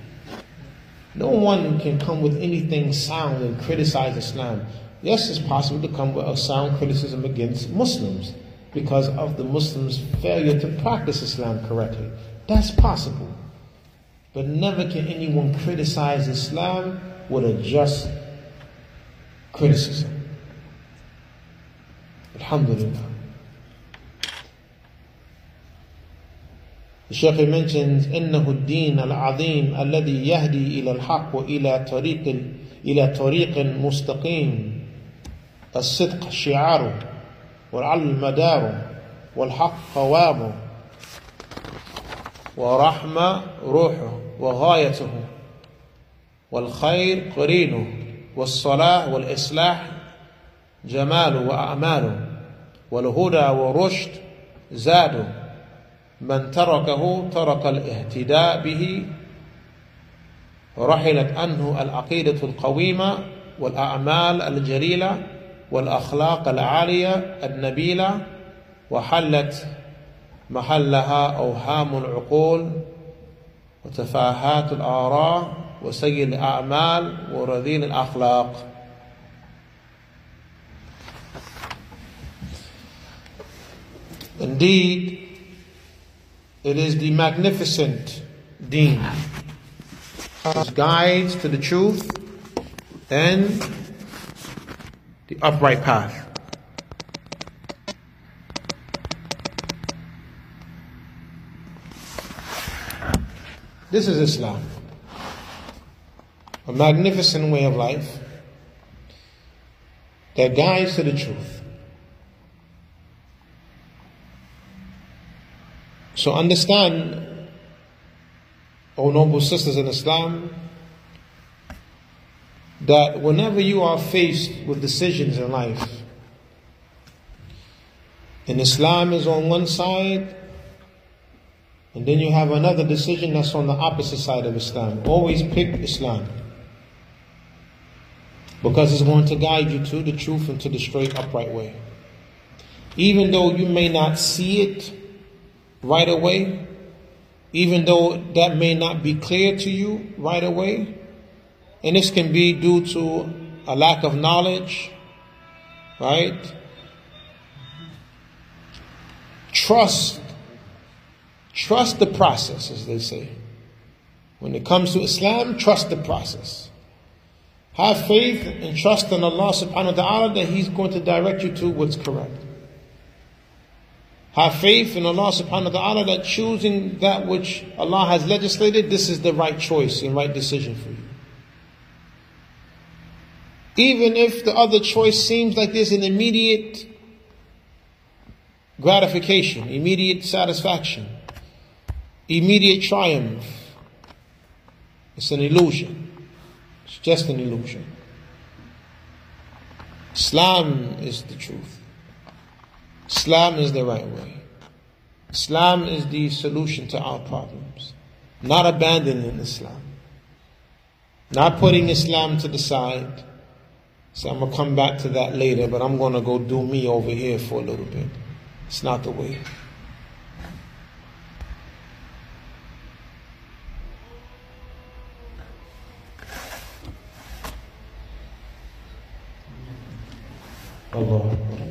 No one can come with anything sound and criticize Islam. Yes, it's possible to come with a sound criticism against Muslims because of the Muslims' failure to practice Islam correctly. That's possible. But never can anyone criticize Islam with a just criticism. Alhamdulillah. الشيخ mentions إنه الدين العظيم الذي يهدي إلى الحق وإلى طريق إلى طريق مستقيم الصدق شعاره والعلم مداره والحق قوامه ورحمة روحه وغايته والخير قرينه والصلاح والإصلاح جماله وأعماله والهدى والرشد زاده من تركه ترك الاهتداء به رحلت عنه العقيدة القويمة والأعمال الجليلة والأخلاق العالية النبيلة وحلت محلها أوهام العقول وتفاهات الآراء وسيء الأعمال ورذيل الأخلاق. Indeed, it is the magnificent deen. It guides to the truth and the upright path. This is Islam. A magnificent way of life that guides to the truth. So understand, O noble sisters in Islam, that whenever you are faced with decisions in life, and Islam is on one side, and then you have another decision that's on the opposite side of Islam. Always pick Islam. Because it's going to guide you to the truth and to the straight, upright way. Even though you may not see it right away, even though that may not be clear to you right away, and this can be due to a lack of knowledge, right? Trust. Trust the process, as they say. When it comes to Islam, trust the process. Have faith and trust in Allah subhanahu wa ta'ala that He's going to direct you to what's correct. Have faith in Allah subhanahu wa ta'ala that choosing that which Allah has legislated, this is the right choice and right decision for you. Even if the other choice seems like there's an immediate gratification, immediate satisfaction, immediate triumph, it's an illusion. It's just an illusion. Islam is the truth. Islam is the right way. Islam is the solution to our problems. Not abandoning Islam. Not putting Islam to the side. So I'm going to come back to that later, but I'm going to go do me over here for a little bit. It's not the way. Allah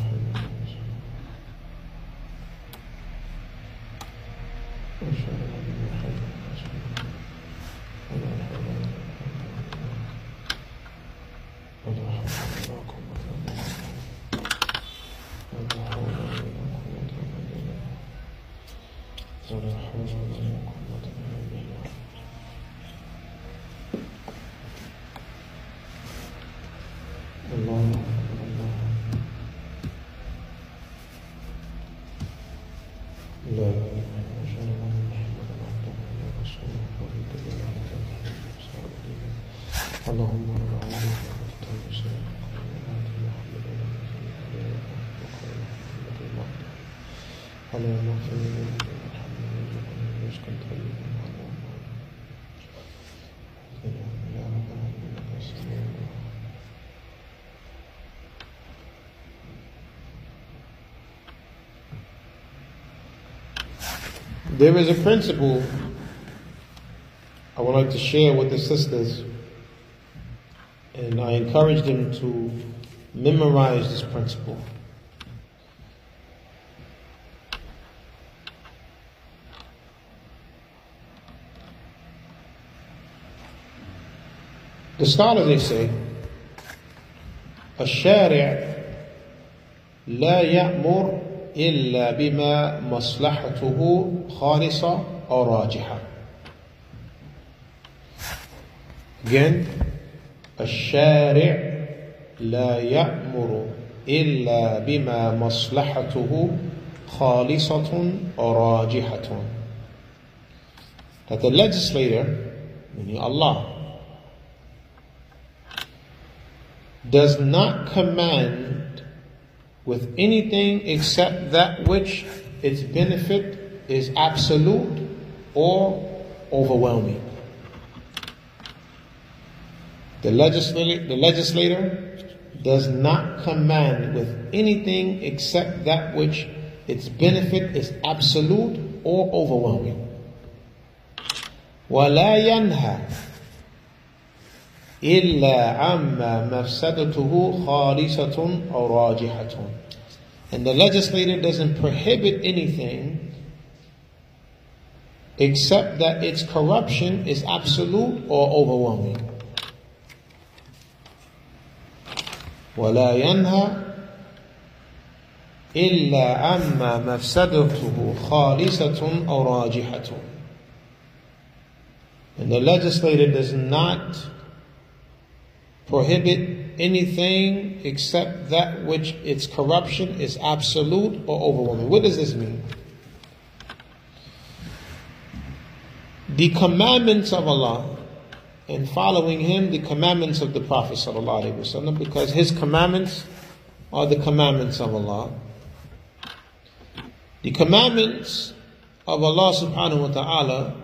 العالمين السلام There is a principle I would like to share with the sisters, and I encourage them to memorize this principle. The scholars they say, الشارع لا يأمر إلا بما مصلحته خالصة أو راجحة. Again, الشارع لا يأمر إلا بما مصلحته خالصة أو راجحة. That the legislator, meaning Allah, does not command with anything except that which its benefit is absolute or overwhelming. The legislator, the legislator does not command with anything except that which its benefit is absolute or overwhelming. ولا ينهى إلا عما مفسدته خالصة أو راجحة. And the legislator doesn't prohibit anything except that its corruption is absolute or overwhelming. ولا ينهى إلا أما مفسدته خالصة أو راجحة And the legislator does not prohibit anything except that which its corruption is absolute or overwhelming. What does this mean? The commandments of Allah and following Him, the commandments of the Prophet because His commandments are the commandments of Allah. The commandments of Allah subhanahu wa ta'ala,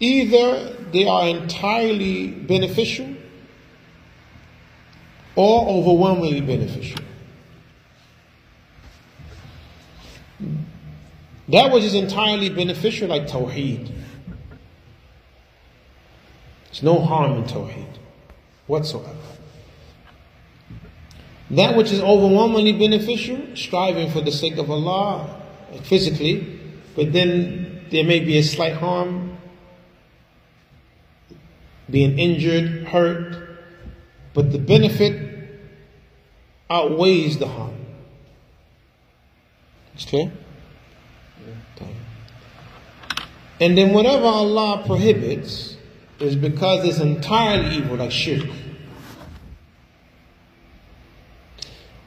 either they are entirely beneficial or overwhelmingly beneficial. That which is entirely beneficial, like Tawheed. There's no harm in Tawheed whatsoever. That which is overwhelmingly beneficial, striving for the sake of Allah physically, but then there may be a slight harm, being injured, hurt, but the benefit outweighs the harm. It's clear? And then whatever Allah prohibits is because it's entirely evil, like shirk.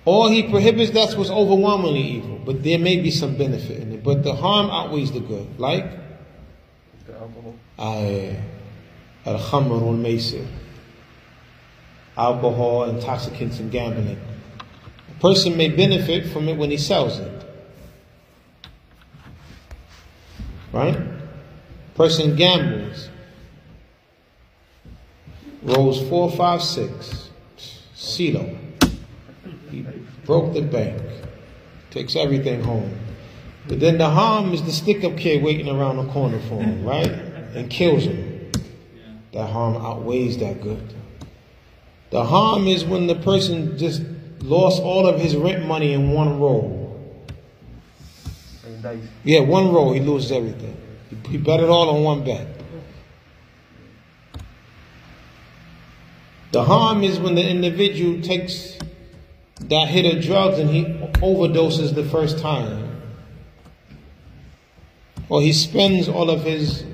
Or he prohibits that's what's overwhelmingly evil, but there may be some benefit in it. But the harm outweighs the good. Like? The alcohol. Al-Khamr al-Maysir. Alcohol, intoxicants, and gambling. A person may benefit from it when he sells it. Right? Person gambles. Rolls four, five, six. CeeLo. He broke the bank. Takes everything home. But then the harm is the stick up kid waiting around the corner for him, right? And kills him. That harm outweighs that good. The harm is when the person just lost all of his rent money in one roll. Yeah, one roll, he loses everything. He, he bet it all on one bet. The harm is when the individual takes that hit of drugs and he overdoses the first time. Or he spends all of his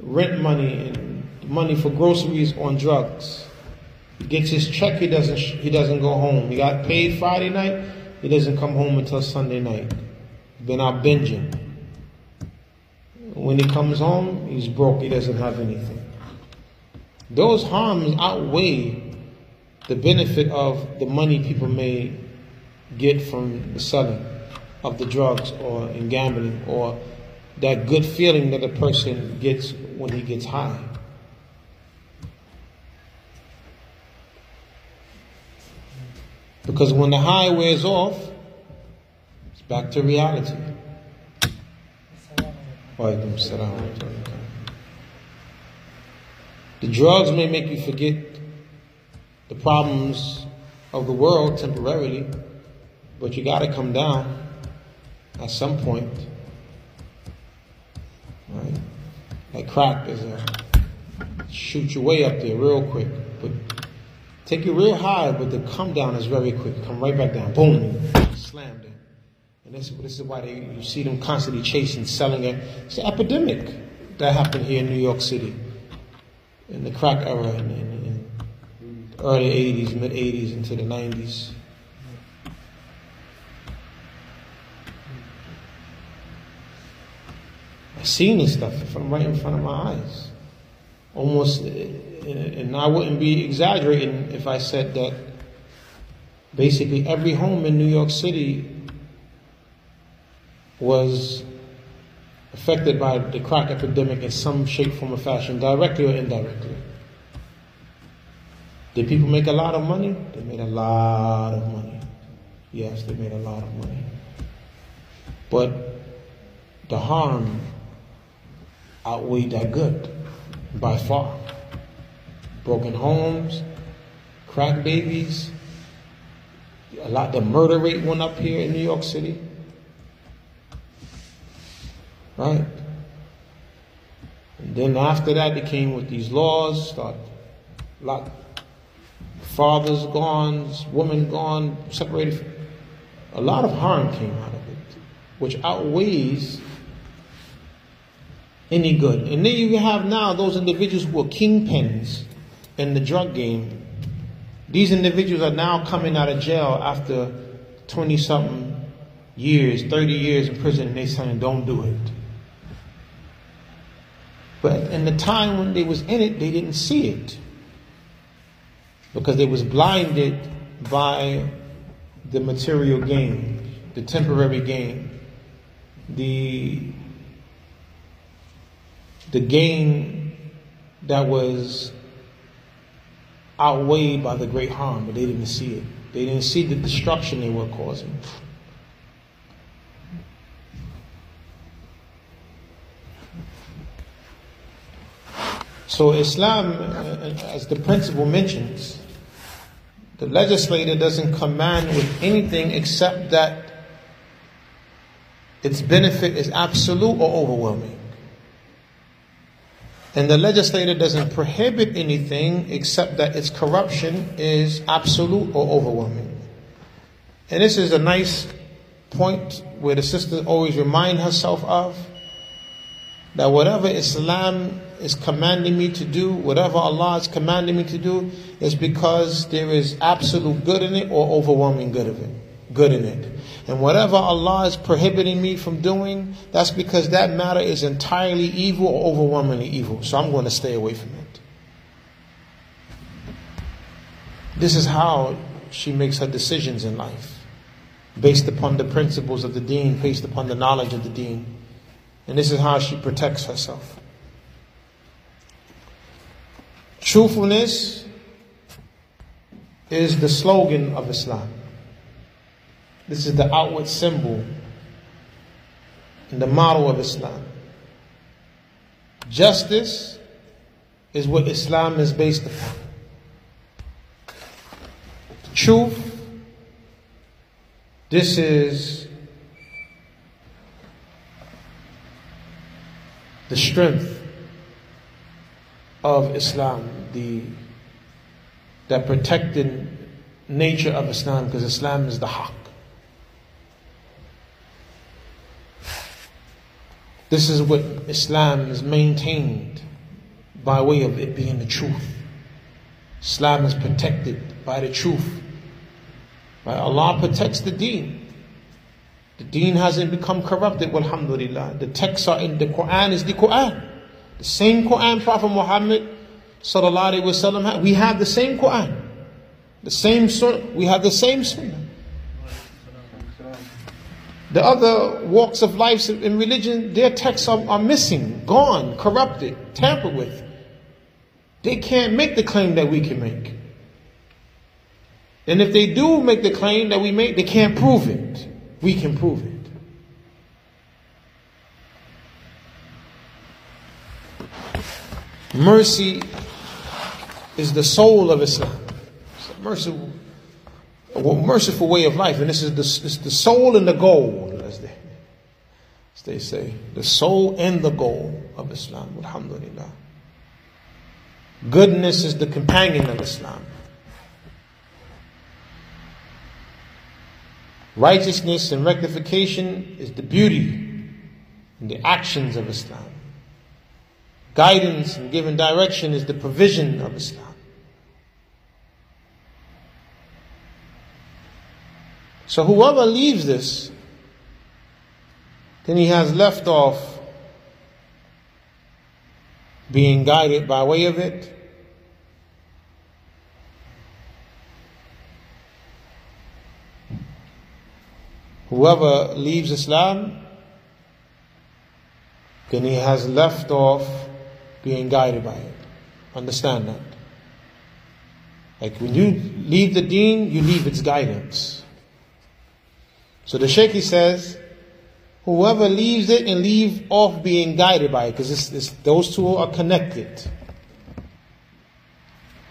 rent money and money for groceries on drugs. Gets his check, he doesn't he doesn't go home. He got paid Friday night, he doesn't come home until Sunday night. Been out binging. When he comes home, he's broke, he doesn't have anything. Those harms outweigh the benefit of the money people may get from the selling of the drugs or in gambling or that good feeling that a person gets when he gets high. Because when the high wears off, it's back to reality. The drugs may make you forget the problems of the world temporarily, but you got to come down at some point. Right? Like crack is a shoot you way up there real quick, but take you real high, but the come down is very quick. Come right back down, boom, slammed in. And this, this is why they, you see them constantly chasing, selling it. It's an epidemic that happened here in New York City in the crack era in, in, in early 80s, mid 80s into the 90s. I've seen this stuff from right in front of my eyes. Almost, eh, and I wouldn't be exaggerating if I said that basically every home in New York City was affected by the crack epidemic in some shape, form, or fashion, directly or indirectly. Did people make a lot of money? They made a lot of money. Yes, they made a lot of money. But the harm outweighed that good by far. Broken homes, crack babies, a lot. The murder rate went up here in New York City. Right? And then after that, they came with these laws, start lot fathers gone, women gone, separated. A lot of harm came out of it, which outweighs any good. And then you have now those individuals who are kingpins in the drug game. These individuals are now coming out of jail after 20 something years, 30 years in prison, and they saying, don't do it. But in the time when they was in it, they didn't see it. Because they was blinded by the material gain, the temporary gain, the the gain that was outweighed by the great harm, but they didn't see it. They didn't see the destruction they were causing. So Islam, uh, as the principle mentions, the legislator doesn't command with anything except that its benefit is absolute or overwhelming. And the legislator doesn't prohibit anything except that its corruption is absolute or overwhelming. And this is a nice point where the sister always remind herself of that whatever Islam is commanding me to do, whatever Allah is commanding me to do, is because there is absolute good in it or overwhelming good of it, good in it. And whatever Allah is prohibiting me from doing, that's because that matter is entirely evil or overwhelmingly evil. So I'm going to stay away from it. This is how she makes her decisions in life, based upon the principles of the deen, based upon the knowledge of the deen. And this is how she protects herself. Truthfulness is the slogan of Islam. This is the outward symbol and the model of Islam. Justice is what Islam is based upon. Truth, this is the strength of Islam, the that protected nature of Islam, because Islam is the haqq. This is what Islam is maintained by way of it being the truth. Islam is protected by the truth. Right? Allah protects the deen. The deen hasn't become corrupted, alhamdulillah. The texts are in the Quran is the Quran. The same Quran Prophet Muhammad sallallahu alaihi wasallam we have the same Quran. The same sunnah, we have the same sunnah. The other walks of life in religion, their texts are, are missing, gone, corrupted, tampered with. They can't make the claim that we can make. And if they do make the claim that we make, they can't prove it. We can prove it. Mercy is the soul of Islam. It's merciful, a merciful way of life, and this is the, the soul and the goal, as they, as they say, the soul and the goal of Islam. Alhamdulillah. Goodness is the companion of Islam. Righteousness and rectification is the beauty and the actions of Islam. Guidance and giving direction is the provision of Islam. So whoever leaves this, then he has left off being guided by way of it. Whoever leaves Islam, then he has left off being guided by it. Understand that. Like when you leave the deen, you leave its guidance. So the Shaykh says, whoever leaves it and leave off being guided by it, because those two are connected.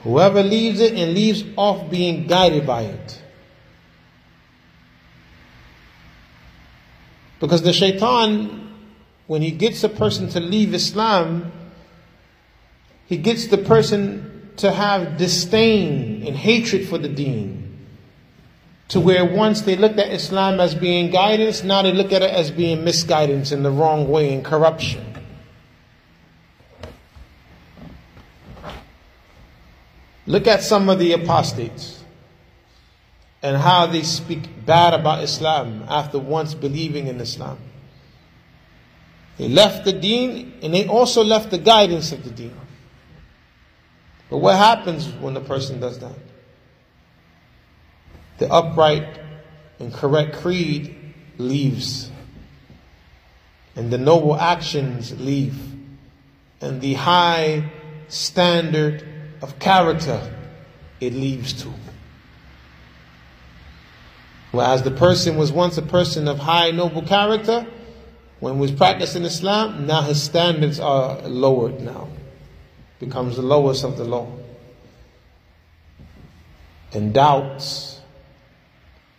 Whoever leaves it and leaves off being guided by it. Because the shaitan, when he gets a person to leave Islam, he gets the person to have disdain and hatred for the deen. To where once they looked at Islam as being guidance, now they look at it as being misguidance in the wrong way and corruption. Look at some of the apostates and how they speak bad about Islam after once believing in Islam. They left the deen and they also left the guidance of the deen. But what happens when a person does that? The upright and correct creed leaves, and the noble actions leave, and the high standard of character it leaves too. Whereas the person was once a person of high noble character, when he was practicing Islam, now his standards are lowered now. Becomes the lowest of the low. And doubts,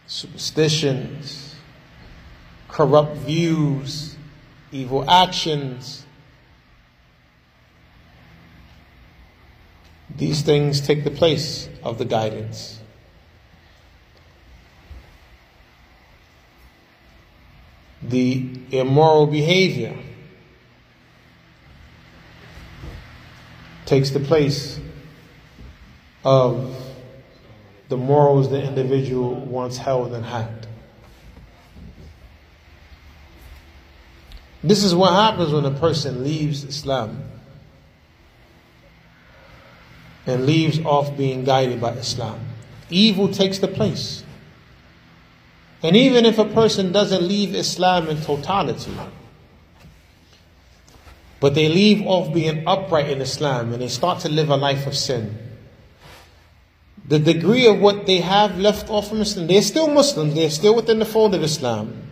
superstitions, corrupt views, evil actions, these things take the place of the guidance. The immoral behavior takes the place of the morals the individual once held and had. This is what happens when a person leaves Islam and leaves off being guided by Islam. Evil takes the place. And even if a person doesn't leave Islam in totality, but they leave off being upright in Islam and they start to live a life of sin, the degree of what they have left off from Islam, they're still Muslims, they're still within the fold of Islam.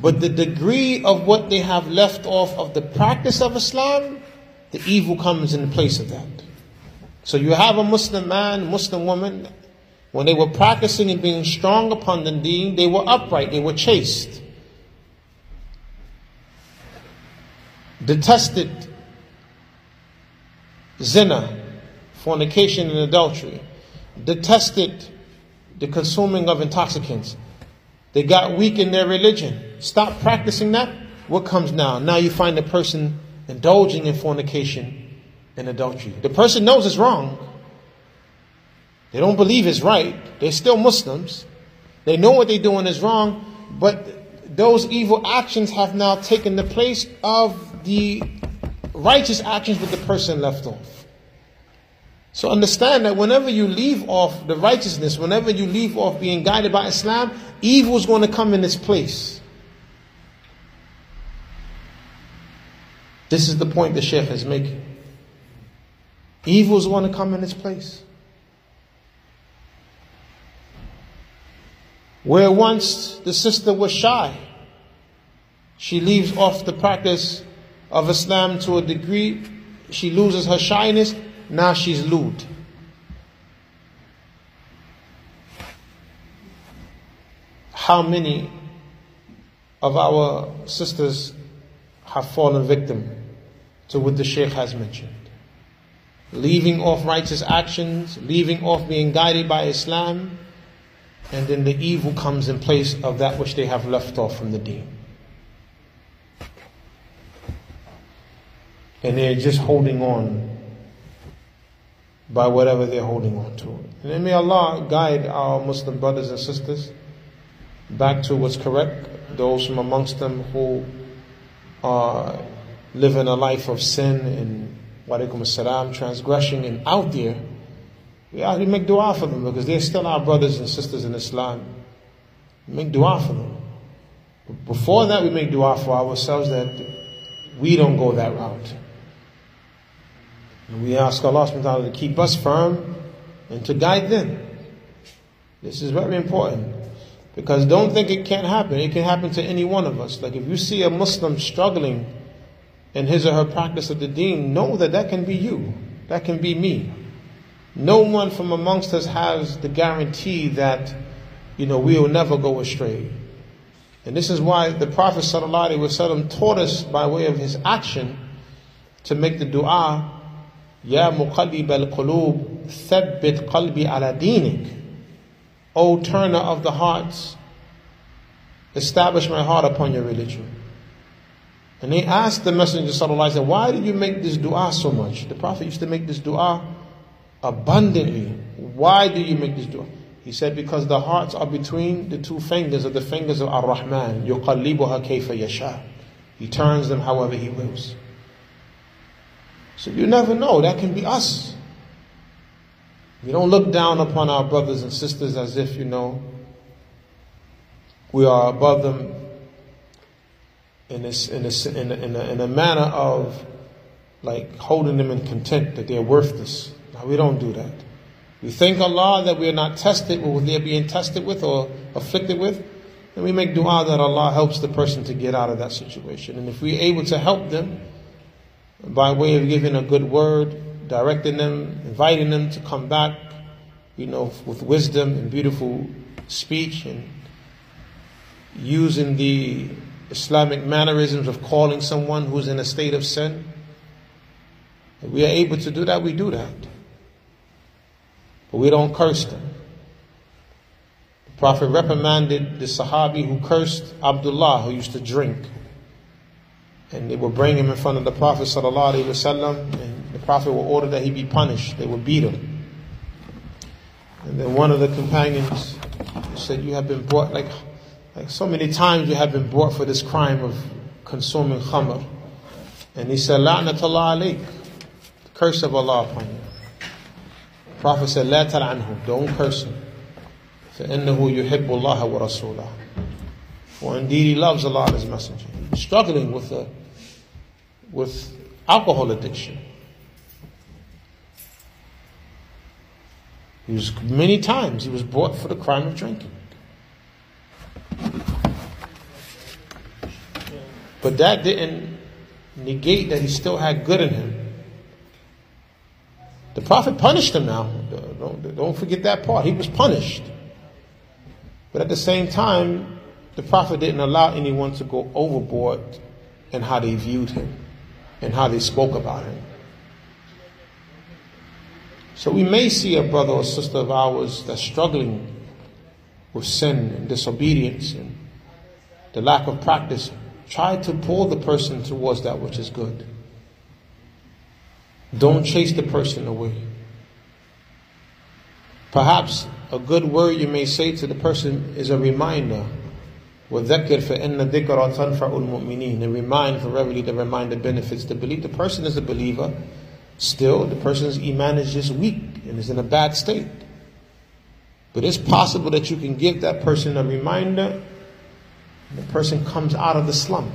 But the degree of what they have left off of the practice of Islam, the evil comes in the place of that. So you have a Muslim man, Muslim woman, when they were practicing and being strong upon the deen, they were upright, they were chaste. Detested zina, fornication, and adultery. Detested the consuming of intoxicants. They got weak in their religion. Stop practicing that. What comes now? Now you find a person indulging in fornication and adultery. The person knows it's wrong. They don't believe it's right. They're still Muslims. They know what they're doing is wrong, but those evil actions have now taken the place of the righteous actions that the person left off. So understand that whenever you leave off the righteousness, whenever you leave off being guided by Islam, evil is going to come in its place. This is the point the Sheikh is making. Evil is going to come in its place. Where once the sister was shy, she leaves off the practice of Islam to a degree, she loses her shyness, now she's lewd. How many of our sisters have fallen victim to what the Sheikh has mentioned? Leaving off righteous actions, leaving off being guided by Islam, and then the evil comes in place of that which they have left off from the deen. And they're just holding on by whatever they're holding on to. And may Allah guide our Muslim brothers and sisters back to what's correct, those from amongst them who are living a life of sin and wa alaikum assalam, transgression and out there we to make dua for them because they're still our brothers and sisters in Islam. We make dua for them. But before that, we make dua for ourselves that we don't go that route. And we ask Allah subhanahu wa ta'ala to keep us firm and to guide them. This is very important. Because don't think it can't happen. It can happen to any one of us. Like if you see a Muslim struggling in his or her practice of the deen, know that that can be you. That can be me. No one from amongst us has the guarantee that, you know, we will never go astray. And this is why the Prophet taught us by way of his action to make the dua Ya muqallib al-qulub, thabbit qalbi ala dinik. O turner of the hearts, establish my heart upon your religion. And they asked the Messenger sallallahu why did you make this dua so much? The Prophet used to make this dua abundantly. Why do you make this dua? He said, because the hearts are between the two fingers of the fingers of Ar-Rahman. يُقَلِّبُهَا كَيْفَ يَشَاءُ He turns them however He wills. So you never know. That can be us. We don't look down upon our brothers and sisters as if, you know, we are above them in a, in a, in a, in a, manner of like holding them in contempt that they're worthless. No, we don't do that. We thank Allah that we are not tested with what they're being tested with or afflicted with. And we make dua that Allah helps the person to get out of that situation. And if we're able to help them by way of giving a good word, directing them, inviting them to come back, you know, with wisdom and beautiful speech and using the Islamic mannerisms of calling someone who's in a state of sin. If we are able to do that, we do that. But we don't curse them. The Prophet reprimanded the Sahabi who cursed Abdullah, who used to drink And they would bring him in front of the Prophet wasallam, and the Prophet would order that he be punished. They would beat him. And then one of the companions said, You have been brought, like, like so many times you have been brought for this crime of consuming khamr. And he said, La'natullah alayk. The curse of Allah upon you. Prophet said, لا تلعنه, don't curse him. فإنه يحب الله ورسوله. For indeed he loves Allah and His Messenger. He's struggling with a, with alcohol addiction. He was many times he was brought for the crime of drinking. But that didn't negate that he still had good in him. The Prophet punished him now. Don't, don't forget that part. He was punished. But at the same time, the Prophet didn't allow anyone to go overboard in how they viewed him and how they spoke about him. So we may see a brother or sister of ours that's struggling with sin and disobedience and the lack of practice. Try to pull the person towards that which is good. Don't chase the person away. Perhaps a good word you may say to the person is a reminder. وَذَكِّرْ فَإِنَّ ذِكْرَ تَنْفَعُ الْمُؤْمِنِينَ And remind, for verily the reminder benefits the belief. The person is a believer. Still, the person's iman is just weak and is in a bad state. But it's possible that you can give that person a reminder and the person comes out of the slump.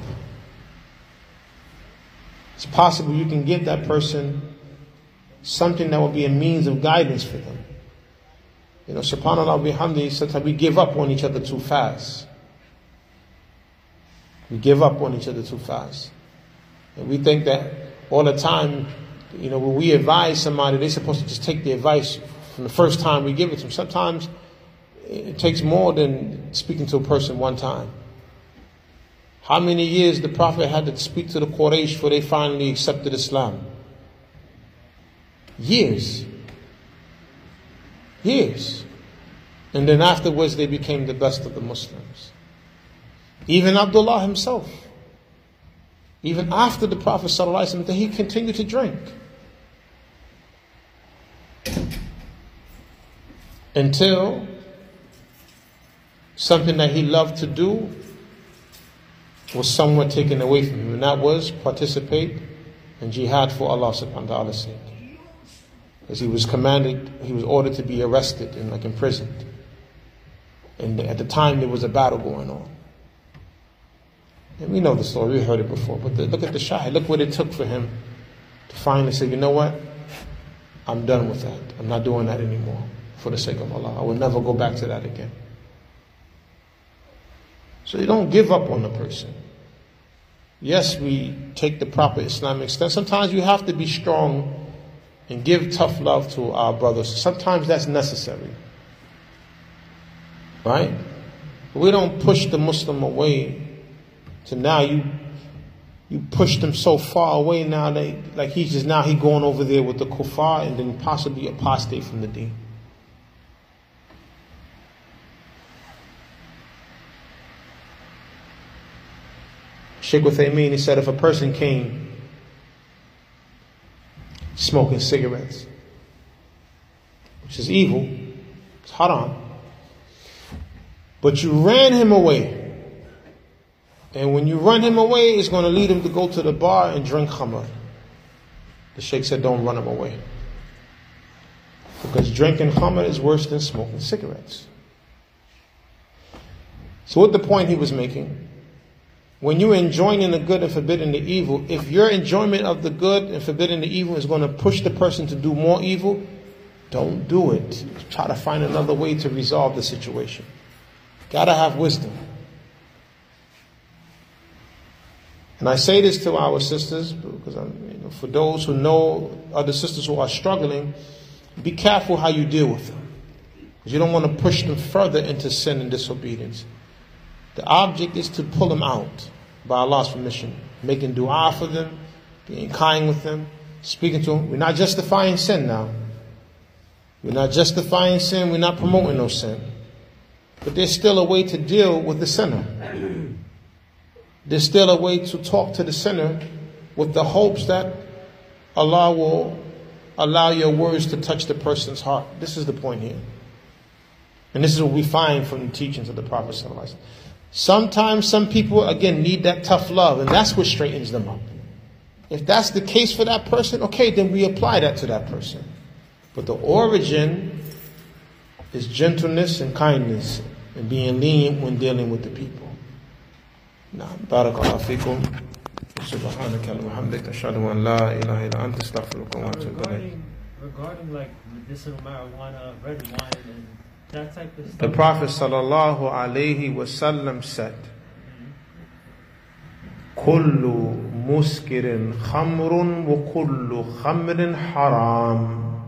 It's possible you can give that person something that will be a means of guidance for them. You know, subhanAllah bihamdi, sometimes we give up on each other too fast. We give up on each other too fast. And we think that all the time, you know, when we advise somebody, they're supposed to just take the advice from the first time we give it to them. Sometimes it takes more than speaking to a person one time. How many years the Prophet had to speak to the Quraysh before they finally accepted Islam? Years. Years. And then afterwards they became the best of the Muslims. Even Abdullah himself. Even after the Prophet ﷺ, he continued to drink. Until something that he loved to do was somewhat taken away from him, and that was participate in jihad for Allah subhanahu wa ta'ala's sake. As he was commanded, he was ordered to be arrested and like imprisoned. And at the time there was a battle going on. And we know the story, we heard it before, but the, look at the Shahid, look what it took for him to finally say, you know what? I'm done with that. I'm not doing that anymore for the sake of Allah. I will never go back to that again. So you don't give up on a person. Yes, we take the proper Islamic stance. Sometimes you have to be strong and give tough love to our brothers. Sometimes that's necessary. Right? We don't push the Muslim away to now you you pushed him so far away now they like he's just now he going over there with the kuffar and then possibly apostate from the deen. Sheikh Uthaymeen, he said if a person came smoking cigarettes, which is evil, it's haram, but you ran him away. And when you run him away, it's going to lead him to go to the bar and drink khamr. The Sheikh said, don't run him away. Because drinking khamr is worse than smoking cigarettes. So, what the point he was making? When you're enjoying the good and forbidding the evil, if your enjoyment of the good and forbidding the evil is going to push the person to do more evil, don't do it. Try to find another way to resolve the situation. Gotta have wisdom. And I say this to our sisters because you know, for those who know other sisters who are struggling, be careful how you deal with them. Because you don't want to push them further into sin and disobedience. The object is to pull them out by Allah's permission, making dua for them, being kind with them, speaking to them. We're not justifying sin now. We're not justifying sin, we're not promoting no sin. But there's still a way to deal with the sinner. There's still a way to talk to the sinner with the hopes that Allah will allow your words to touch the person's heart. This is the point here. And this is what we find from the teachings of the Prophet. Sometimes some people, again, need that tough love, and that's what straightens them up. If that's the case for that person, okay, then we apply that to that person. But the origin is gentleness and kindness and being lenient when dealing with the people. نعم بارك الله فيكم سبحانك اللهم وبحمدك أشهد أن لا إله إلا أنت أستغفرك وأتوب إليك Regarding, like medicinal marijuana, red wine, and that type of stuff. The Prophet sallallahu alaihi wasallam said, كل مسكر خمر وكل خمر حرام.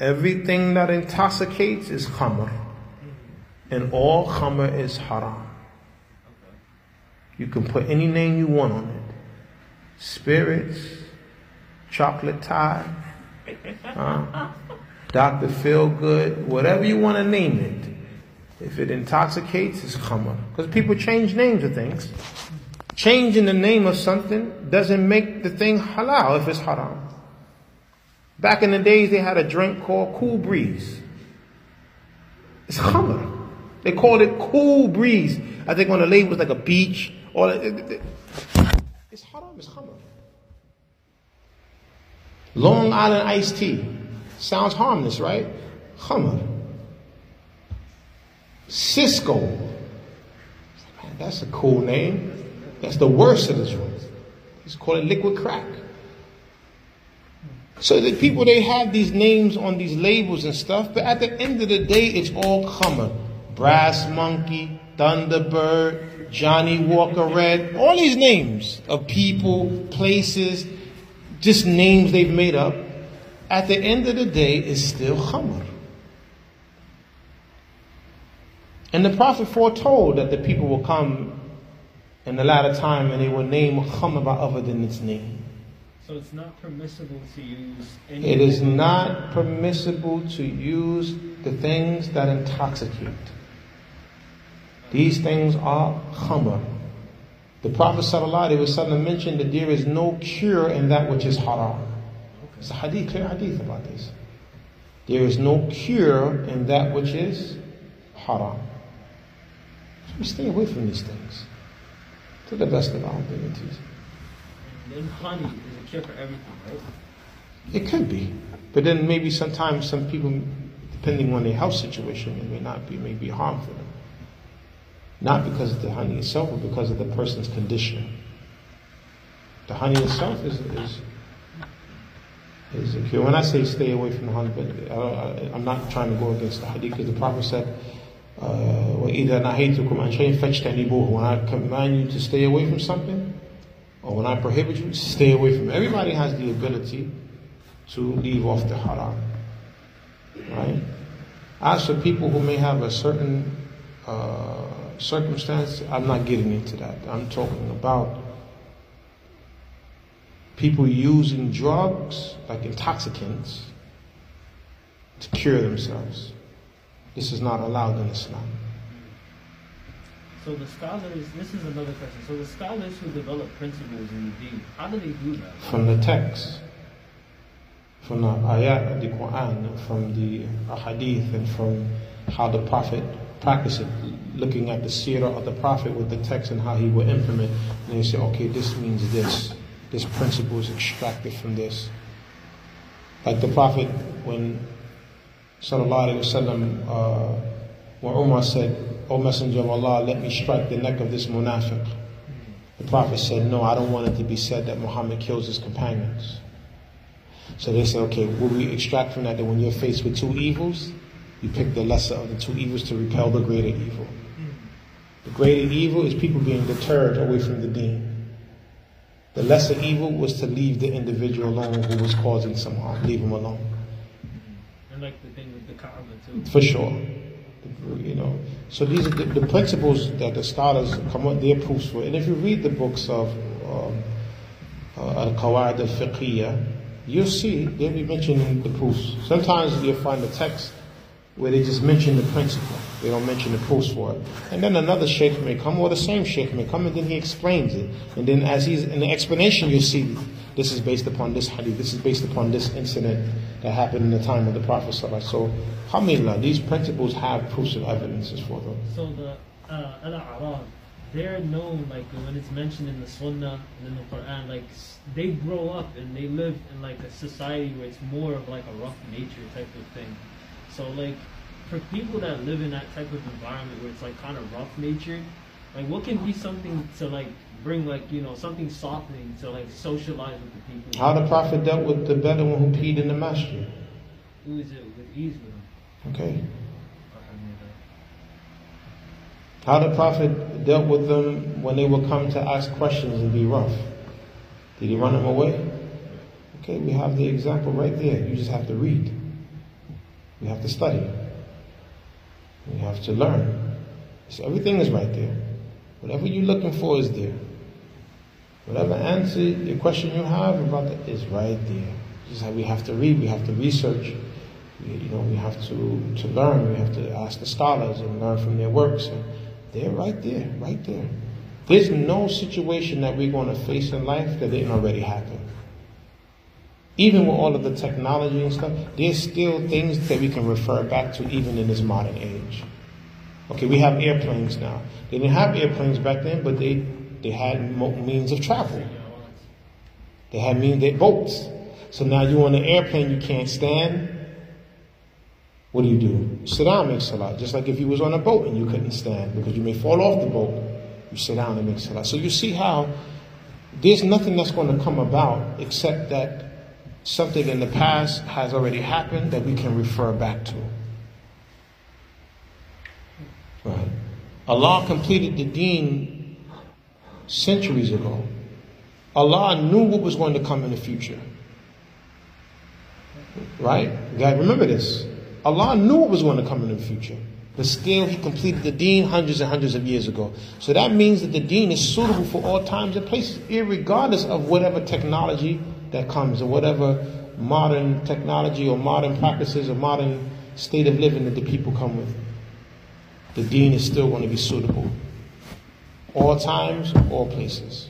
Everything that intoxicates is khamr. And all khamr is haram. You can put any name you want on it. Spirits, Chocolate Thai, Dr. Feelgood, whatever you want to name it. If it intoxicates, it's khamr. Because people change names of things. Changing the name of something doesn't make the thing halal if it's haram. Back in the days, they had a drink called Cool Breeze. It's khamr. They called it Cool Breeze. I think on the label was like a beach. Or uh, uh, uh, it's haram. It's khamr. Long Island iced tea. Sounds harmless, right? Khamr. Cisco. Man, that's a cool name. That's the worst of the joints. It's called liquid crack. So the people they have these names on these labels and stuff, but at the end of the day, it's all khamr. Brass monkey, Thunderbird, Johnnie Walker Red, all these names of people, places, just names they've made up. At the end of the day, it's still khamr. And the Prophet foretold that the people will come in the latter time and they will name khamr by other than its name. So it's not permissible to use any. It is not permissible to use the things that intoxicate. These things are khamr. The Prophet ﷺ mentioned that there is no cure in that which is haram. It's a hadith, clear hadith about this. There is no cure in that which is haram. So we stay away from these things to the best of our abilities. And honey is a cure for everything, right? It could be, but then maybe sometimes some people, depending on their health situation, it may not be, may be harm for them. Not because of the honey itself, but because of the person's condition. The honey itself is is, is a cure. When I say stay away from the honey, but I, am not trying to go against the hadith because the Prophet said, uh, وَإِذَا نَهَيْتُكُمْ عَنْ شَيْءٍ فَاجْتَنِبُوهُ When I command you to stay away from something, or when I prohibit you, stay away from it. Everybody has the ability to leave off the haram. Right? As for people who may have a certain uh, circumstance, I'm not getting into that. I'm talking about people using drugs like intoxicants to cure themselves. This is not allowed in Islam. So the scholars, this is another question. So the scholars who develop principles in the deen, how do they do that? From the text, from the ayat of the Quran, from the hadith, and from how the Prophet practiced it, looking at the seerah of the Prophet with the text and how he would implement, and they say, okay, this means this. This principle is extracted from this. Like the Prophet, when Sallallahu Alaihi Wasallam, uh, when Umar said, O Messenger of Allah, let me strike the neck of this munafiq. The Prophet said, No, I don't want it to be said that Muhammad kills his companions. So they said, Okay, will we extract from that that when you're faced with two evils, you pick the lesser of the two evils to repel the greater evil? The greater evil is people being deterred away from the deen. The lesser evil was to leave the individual alone who was causing some harm. Leave him alone. And like the thing with the Kaaba too. For sure. You know, so these are the, the principles that the scholars come up, their proofs for. And if you read the books of um, uh, Al-Qawaid al-Fiqhiyya, you'll see they'll be mentioning the proofs. Sometimes you'll find a text where they just mention the principle. They don't mention the proofs for it. And then another sheikh may come, or the same sheikh may come, and then he explains it. And then as he's in the explanation, you'll see this is based upon this hadith, this is based upon this incident that happened in the time of the Prophet. So, alhamdulillah, these principles have proofs and evidences for them. So the uh, Al-A'rab, they're known, like when it's mentioned in the Sunnah and in the Quran, like they grow up and they live in like a society where it's more of like a rough nature type of thing. So like for people that live in that type of environment where it's like kind of rough natured, like what can be something to like bring like you know something softening to like socialize with the people. How the Prophet dealt with the Bedouin who peed in the masjid. Who is it with them? Okay. How the Prophet dealt with them when they would come to ask questions and be rough. Did he run them away? Okay, we have the example right there. You just have to read. You have to study. You have to learn. So everything is right there. Whatever you're looking for is there. Whatever answer, the question you have about that is right there. Just how we have to read, we have to research, we, you know, we have to, to learn, we have to ask the scholars and learn from their works. And they're right there, right there. There's no situation that we're going to face in life that didn't already happen. Even with all of the technology and stuff, there's still things that we can refer back to even in this modern age. Okay, we have airplanes now. They didn't have airplanes back then, but they, they had means of travel. They had means, they boats. So now you're on an airplane, you can't stand. What do you do? Sit down, make salah. Just like if you was on a boat and you couldn't stand because you may fall off the boat, you sit down and make salah. So you see how there's nothing that's going to come about except that something in the past has already happened that we can refer back to. Right. Allah completed the deen centuries ago. Allah knew what was going to come in the future. Right? You gotta remember this. Allah knew what was going to come in the future. But still, He completed the deen hundreds and hundreds of years ago. So that means that the deen is suitable for all times and places, regardless of whatever technology that comes or whatever modern technology or modern practices or modern state of living that the people come with. The deen is still going to be suitable. All times, all places.